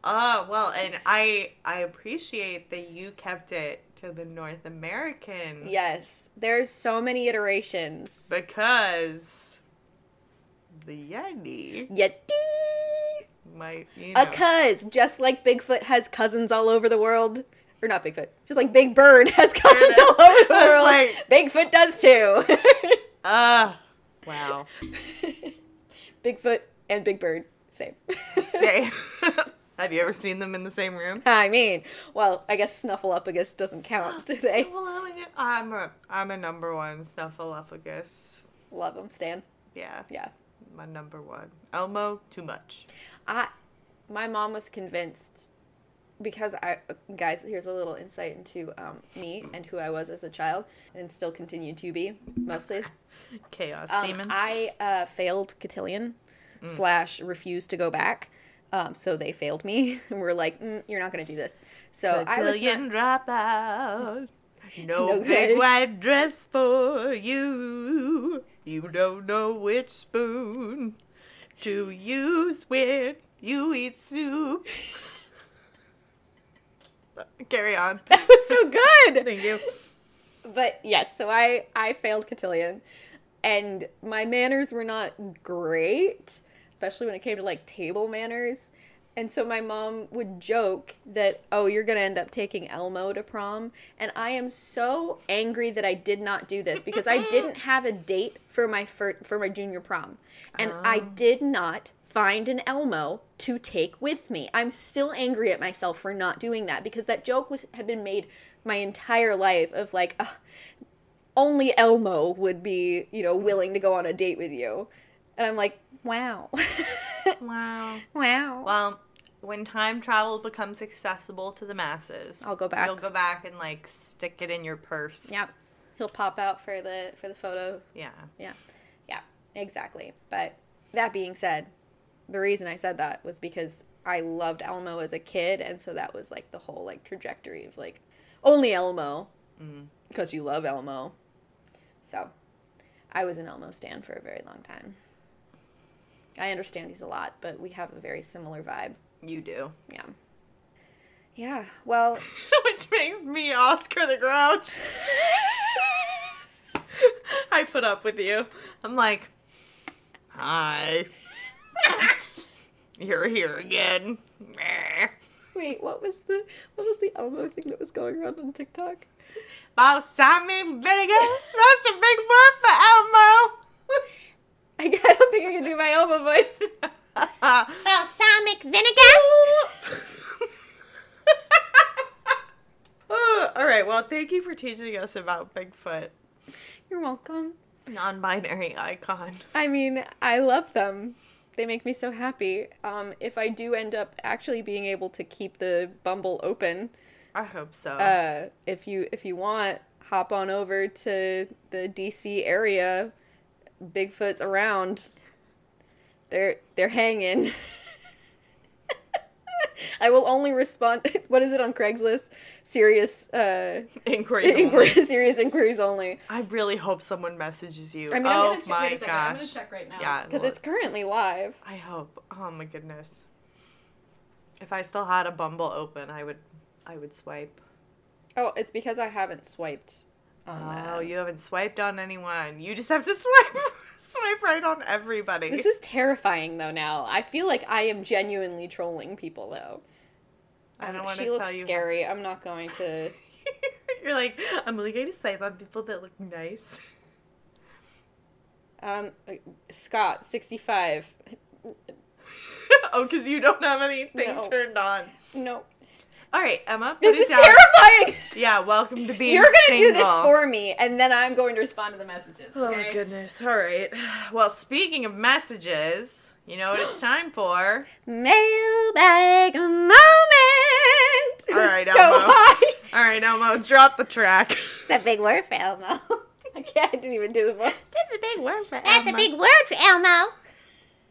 oh well, and I I appreciate that you kept it to the North American Yes, there's so many iterations. because the Yeti Yet, might you know. a cuz, just like Bigfoot has cousins all over the world. Or not Bigfoot, just like Big Bird has cousins all over the world. like- Bigfoot does too. Ah, wow. Bigfoot and Big Bird, same. Say, have you ever seen them in the same room? I mean, well, I guess Snuffleupagus doesn't count, do they? Snuffleupagus- I'm a I'm a number one Snuffleupagus. Love them, Stan. Yeah, Yeah. My number one. Elmo, too much. I, my mom was convinced because I, guys, here's a little insight into um, me and who I was as a child and still continue to be mostly. Chaos Um, demon. I uh, failed cotillion slash refused to go back. Um, so they failed me and were like, mm, "You're not going to do this." So I was not, Cotillion dropout. No, No big white dress for you. You don't know which spoon to use when you eat soup. Carry on. that was so good. Thank you. but yes, so I I failed cotillion, and my manners were not great, especially when it came to like table manners. And so my mom would joke that, "Oh, you're gonna end up taking Elmo to prom," and I am so angry that I did not do this because I didn't have a date for my fir- for my junior prom, and I ah. did not find an Elmo to take with me. I'm still angry at myself for not doing that because that joke was had been made my entire life of like "Ugh, only Elmo would be, you know, willing to go on a date with you. And I'm like, wow. Wow. wow. Well, when time travel becomes accessible to the masses, I'll go back. You'll go back and like stick it in your purse. Yep. He'll pop out for the for the photo. Yeah. Yeah. Yeah. Exactly. But that being said, the reason I said that was because I loved Elmo as a kid and so that was like the whole like trajectory of like only Elmo mm-hmm. because you love Elmo. So, I was an Elmo stan for a very long time. I understand he's a lot, but we have a very similar vibe. You do. Yeah. Yeah. Well, Which makes me Oscar the Grouch. I put up with you. I'm like, hi. You're here again. Wait. What was the what was the Elmo thing that was going around on TikTok? Balsamic vinegar? That's a big word for Elmo. I, I don't think I can do my Elmo voice. Balsamic vinegar? All right, well, thank you for teaching us about Bigfoot. You're welcome. Non binary icon. I mean, I love them. They make me so happy. Um, if I do end up actually being able to keep the Bumble open, I hope so. uh, if you if you want, hop on over to the DC area. Bigfoot's around. They're they're hanging. I will only respond. What is it on Craigslist? Serious uh, Inquiries. only. inquiries. Serious inquiries only. I really hope someone messages you. I mean, oh I'm gonna check, my wait a second. I'm gonna gosh. check right now. Yeah, because it's currently live. I hope. Oh my goodness. If I still had a Bumble open, I would I would swipe. Oh, it's because I haven't swiped on that. Oh, you haven't swiped on anyone. You just have to swipe swipe right on everybody. This is terrifying though. Now I feel like I am genuinely trolling people though. I don't Um, want to tell you. scary. I'm not going to. You're like, I'm only going to swipe on people that look nice. Um, Scott, 65. oh, because you don't have anything No. turned on. No, All right, Emma. put this it is down. terrifying. Yeah, welcome to being You're gonna do this for me, and then I'm going to respond to the messages. Oh Okay? goodness. All right. Well, speaking of messages, you know what it's time for? Mailbag moment. All right, so Elmo. high. All right, Elmo, drop the track. It's a big word for Elmo. I can't. I didn't even do the voice. That's a big word for Elmo. That's a big word for Elmo.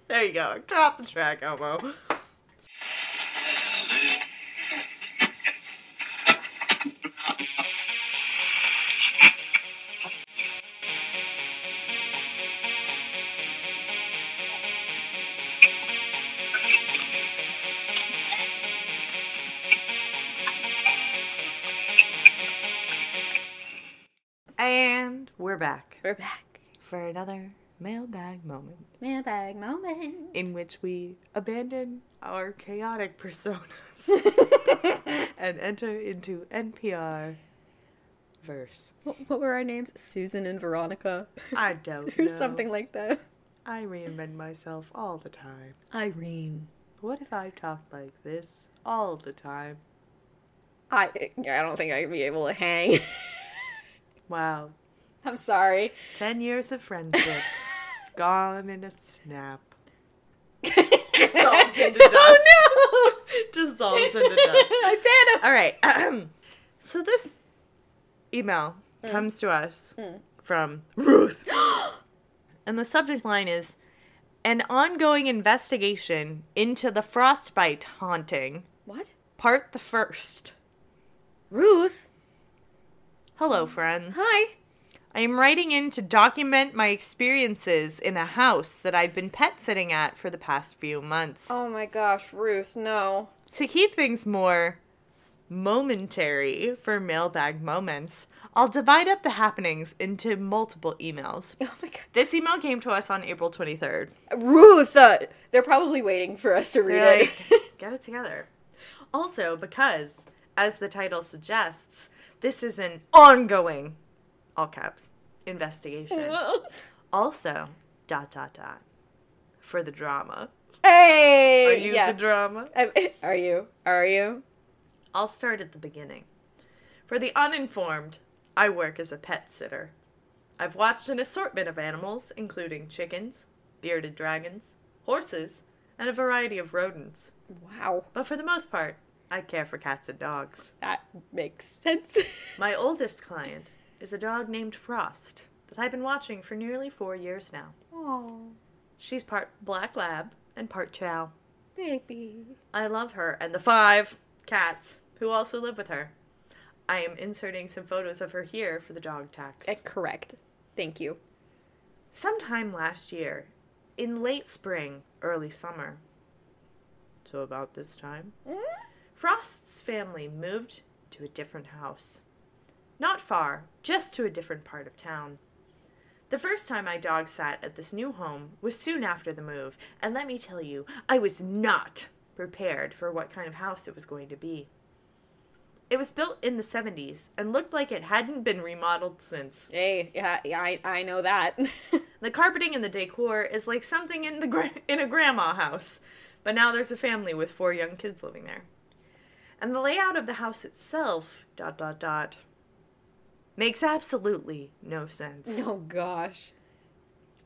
There you go. Drop the track, Elmo. We're back for another mailbag moment Mailbag moment. in which we abandon our chaotic personas and enter into NPR verse. What, what were our names? Susan and Veronica. I don't or know. something like that. I reinvent myself all the time. Irene. What if I talked like this all the time? I I don't think I'd be able to hang. Wow. I'm sorry. Ten years of friendship gone in a snap. Oh, Dissolves into dust. Oh no! Dissolves no! into dust. I panicked. All right. so this email mm. comes to us mm. from Ruth. and the subject line is an ongoing investigation into the frostbite haunting, What? part the first. Ruth. Hello, friends. Hi. I am writing in to document my experiences in a house that I've been pet sitting at for the past few months. Oh my gosh, Ruth. No. To keep things more momentary for mailbag moments, I'll divide up the happenings into multiple emails. Oh my god. This email came to us on April 23rd. Ruth. Uh, they're probably waiting for us to read They're it. like, get it together. Also, because, as the title suggests, this is an ongoing, all caps, investigation. Also, dot, dot, dot, for the drama. hey. Are you yeah. the drama? Um, Are you? Are you? I'll start at the beginning. For the uninformed, I work as a pet sitter. I've watched an assortment of animals, including chickens, bearded dragons, horses, and a variety of rodents. Wow. But for the most part, I care for cats and dogs. That makes sense. My oldest client is a dog named Frost that I've been watching for nearly four years now. oh, She's part black lab and part chow. baby. I love her and the five cats who also live with her. I am inserting some photos of her here for the dog tax. Uh, correct. Thank you. Sometime last year, in late spring, early summer, so about this time, Frost's family moved to a different house. Not far, just to a different part of town. The first time I dog sat at this new home was soon after the move, and let me tell you, I was not prepared for what kind of house it was going to be. It was built in the 70s and looked like it hadn't been remodeled since. Hey, yeah, yeah I, I know that. The carpeting and the decor is like something in the gra- in a grandma house, but now there's a family with four young kids living there. And the layout of the house itself, dot dot dot, makes absolutely no sense. oh gosh.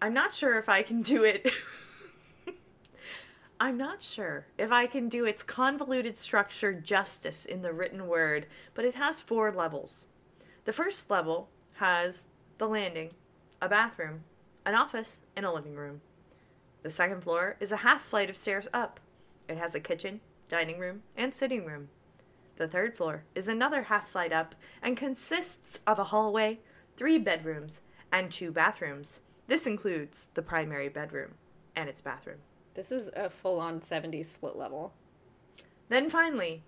I'm not sure if I can do it. I'm not sure if I can do its convoluted structure justice in the written word, but it has four levels. The first level has the landing, a bathroom, an office, and a living room. The second floor is a half flight of stairs up. It has a kitchen, dining room, and sitting room. The third floor is another half flight up and consists of a hallway, three bedrooms, and two bathrooms. This includes the primary bedroom and its bathroom. This is a full on 70s split level. Then finally,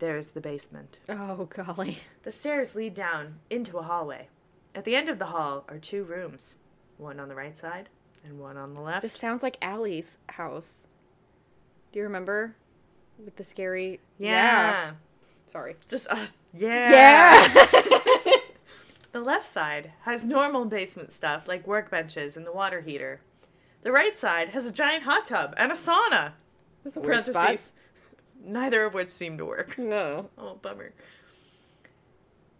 there's the basement. Oh golly. The stairs lead down into a hallway. At the end of the hall are two rooms, one on the right side and one on the left. This sounds like Allie's house. Do you remember? With the scary. yeah. Sorry. Just us. Yeah. Yeah. The left side has normal basement stuff like workbenches and the water heater. The right side has a giant hot tub and a sauna. That's a weird spot. Neither of which seem to work. No. Oh, bummer.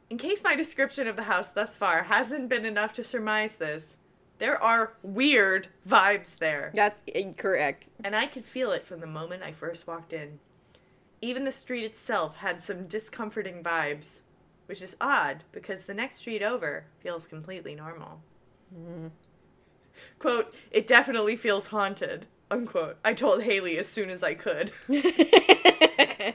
In case my description of the house thus far hasn't been enough to surmise this, there are weird vibes there. That's incorrect. And I could feel it from the moment I first walked in. Even the street itself had some discomforting vibes, which is odd because the next street over feels completely normal. Mm-hmm. Quote, it definitely feels haunted, unquote. I told Haley as soon as I could.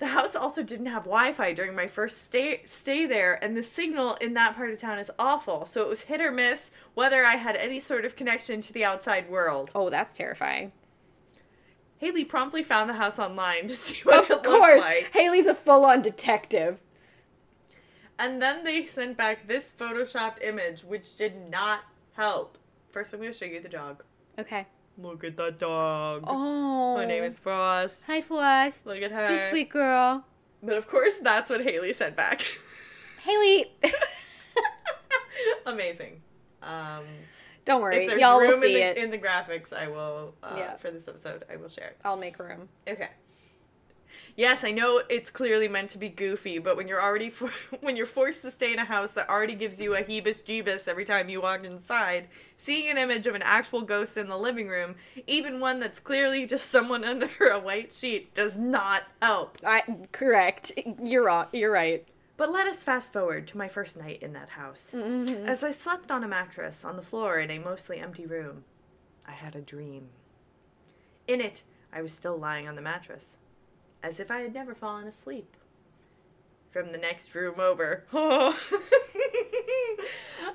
The house also didn't have Wi-Fi during my first stay stay there, and the signal in that part of town is awful. So it was hit or miss whether I had any sort of connection to the outside world. oh, that's terrifying. Haley promptly found the house online to see what Of it course. looked like, Of course! Haley's a full on detective. and then they sent back this photoshopped image, which did not help. First, I'm going to show you the dog. Okay. Look at that dog. Oh. Her name is Frost. Hi, Frost. Look at her. You sweet girl. But of course, that's what Haley sent back. Haley. Amazing. Um, Don't worry. if Y'all will see in, it. the, in the graphics, I will uh, Yeah. for this episode. I will share it. I'll make room. Okay. Yes, I know it's clearly meant to be goofy, but when you're already for- when you're forced to stay in a house that already gives you a hebus jeebus every time you walk inside, seeing an image of an actual ghost in the living room, even one that's clearly just someone under a white sheet, does not help. I correct. You're wrong. You're right. But let us fast forward to my first night in that house. Mm-hmm. As I slept on a mattress on the floor in a mostly empty room, I had a dream. In it, I was still lying on the mattress, as if I had never fallen asleep. From the next room over,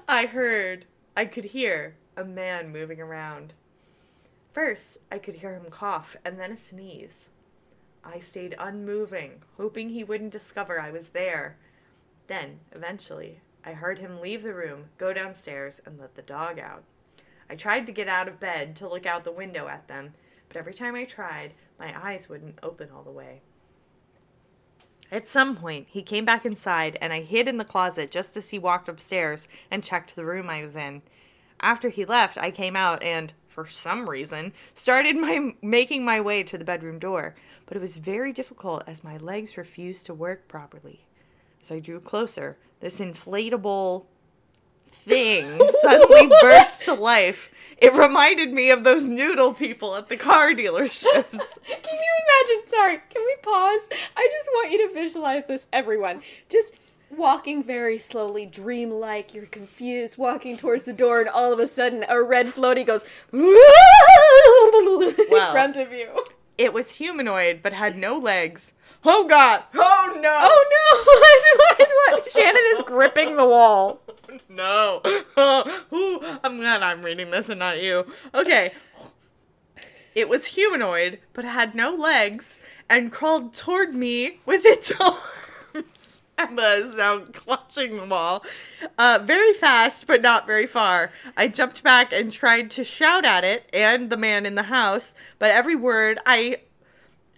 I heard, I could hear a man moving around. First, I could hear him cough and then a sneeze. I stayed unmoving, hoping he wouldn't discover I was there. Then, eventually, I heard him leave the room, go downstairs, and let the dog out. I tried to get out of bed to look out the window at them, but every time I tried, my eyes wouldn't open all the way. At some point, he came back inside, and I hid in the closet just as he walked upstairs and checked the room I was in. After he left, I came out and, for some reason, started my making my way to the bedroom door, but it was very difficult as my legs refused to work properly. As I drew closer, this inflatable thing suddenly burst to life. It reminded me of those noodle people at the car dealerships. Can you imagine? Sorry, can we pause? I just want you to visualize this, everyone. Just walking very slowly, dreamlike, you're confused, walking towards the door, and all of a sudden a red floaty goes in front of you. It was humanoid but had no legs. Oh god! Oh no! Oh no! what, what? Shannon is gripping the wall. no! Ooh, I'm glad I'm reading this and not you. Okay. It was humanoid but had no legs and crawled toward me with its arms. Emma is now clutching the wall. Uh, very fast, but not very far. I jumped back and tried to shout at it and the man in the house, but every word I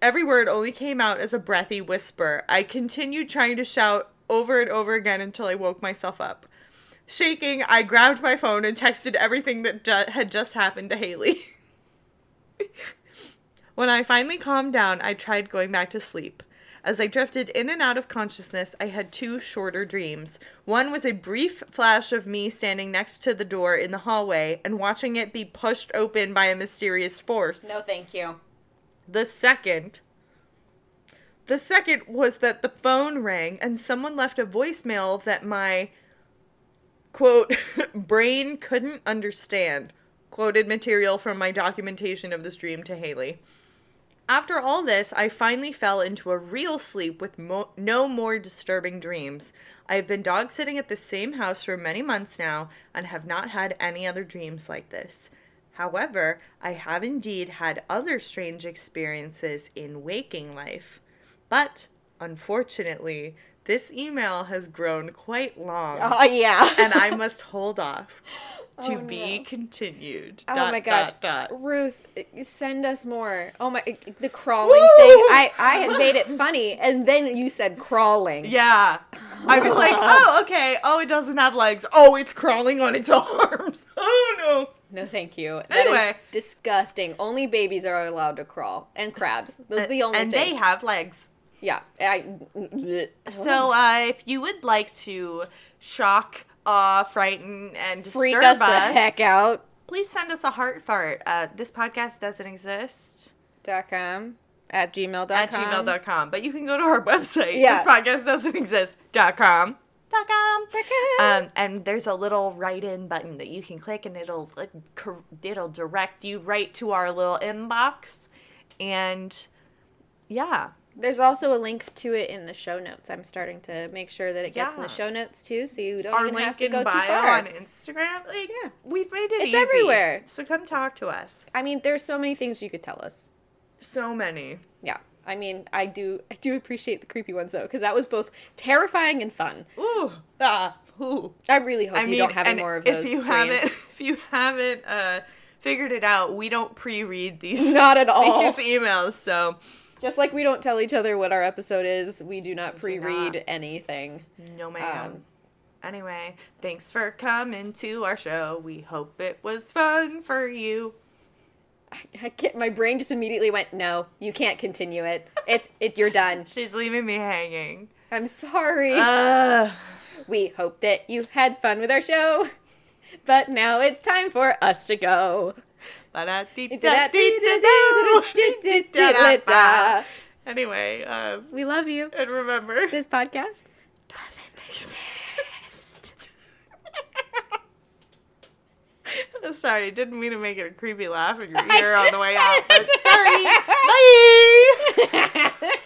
every word only came out as a breathy whisper. I continued trying to shout over and over again until I woke myself up. Shaking, I grabbed my phone and texted everything that ju- had just happened to Haley. when I finally calmed down, I tried going back to sleep. As I drifted in and out of consciousness, I had two shorter dreams. One was a brief flash of me standing next to the door in the hallway and watching it be pushed open by a mysterious force. No, thank you. The second the second was that the phone rang and someone left a voicemail that my quote brain couldn't understand. Quoted material from my documentation of this dream to Haley. After all this, I finally fell into a real sleep with mo- no more disturbing dreams. I have been dog sitting at the same house for many months now and have not had any other dreams like this. However, I have indeed had other strange experiences in waking life. But unfortunately, this email has grown quite long, Oh yeah. and I must hold off to Oh, be no. continued. Oh Dot, my gosh, dot, dot. Ruth, send us more. Oh my, the crawling Woo! thing. I I had made it funny, and then you said crawling. Yeah. I was like, oh, okay. Oh, it doesn't have legs. Oh, it's crawling on its arms. Oh, no. No, thank you. That is Anyway. disgusting. Only babies are allowed to crawl, and crabs. Those are the only and things. they have legs. Yeah. I. So, uh, if you would like to shock, awe, frighten, and disturb freak us the heck out. please send us a heart fart. Uh, this podcast doesn't exist Dot com at gmail.com. at gmail.com, but you can go to our website. Yeah. This podcast doesn't exist. Dot com. Dot com. Dot com. Um, and there's a little write-in button that you can click, and it'll it'll direct you right to our little inbox, and yeah, There's also a link to it in the show notes. I'm starting to make sure that it gets in the show notes too, so you don't our even have to in go too far. on Instagram. Like, Yeah. we've made it It's easy. everywhere. So come talk to us. I mean, there's so many things you could tell us. So many. Yeah. I mean, I do I do appreciate the creepy ones though, because that was both terrifying and fun. Ooh, ah, ooh. I really hope I you mean, don't have any more of those. if you dreams. haven't, if you haven't uh, figured it out, we don't pre-read these Not at all. these emails. So Just like we don't tell each other what our episode is, we do not pre-read anything. no, ma'am. Um, anyway, thanks for coming to our show. We hope it was fun for you. I can't, my brain just immediately went, "No, you can't continue it. It's it. You're done. She's leaving me hanging. I'm sorry. Uh, we hope that you had fun with our show, but now it's time for us to go." Anyway, um, We love you. and remember, This podcast doesn't exist. sorry, didn't mean to make it a creepy laugh in your ear on the way out, but sorry. Bye.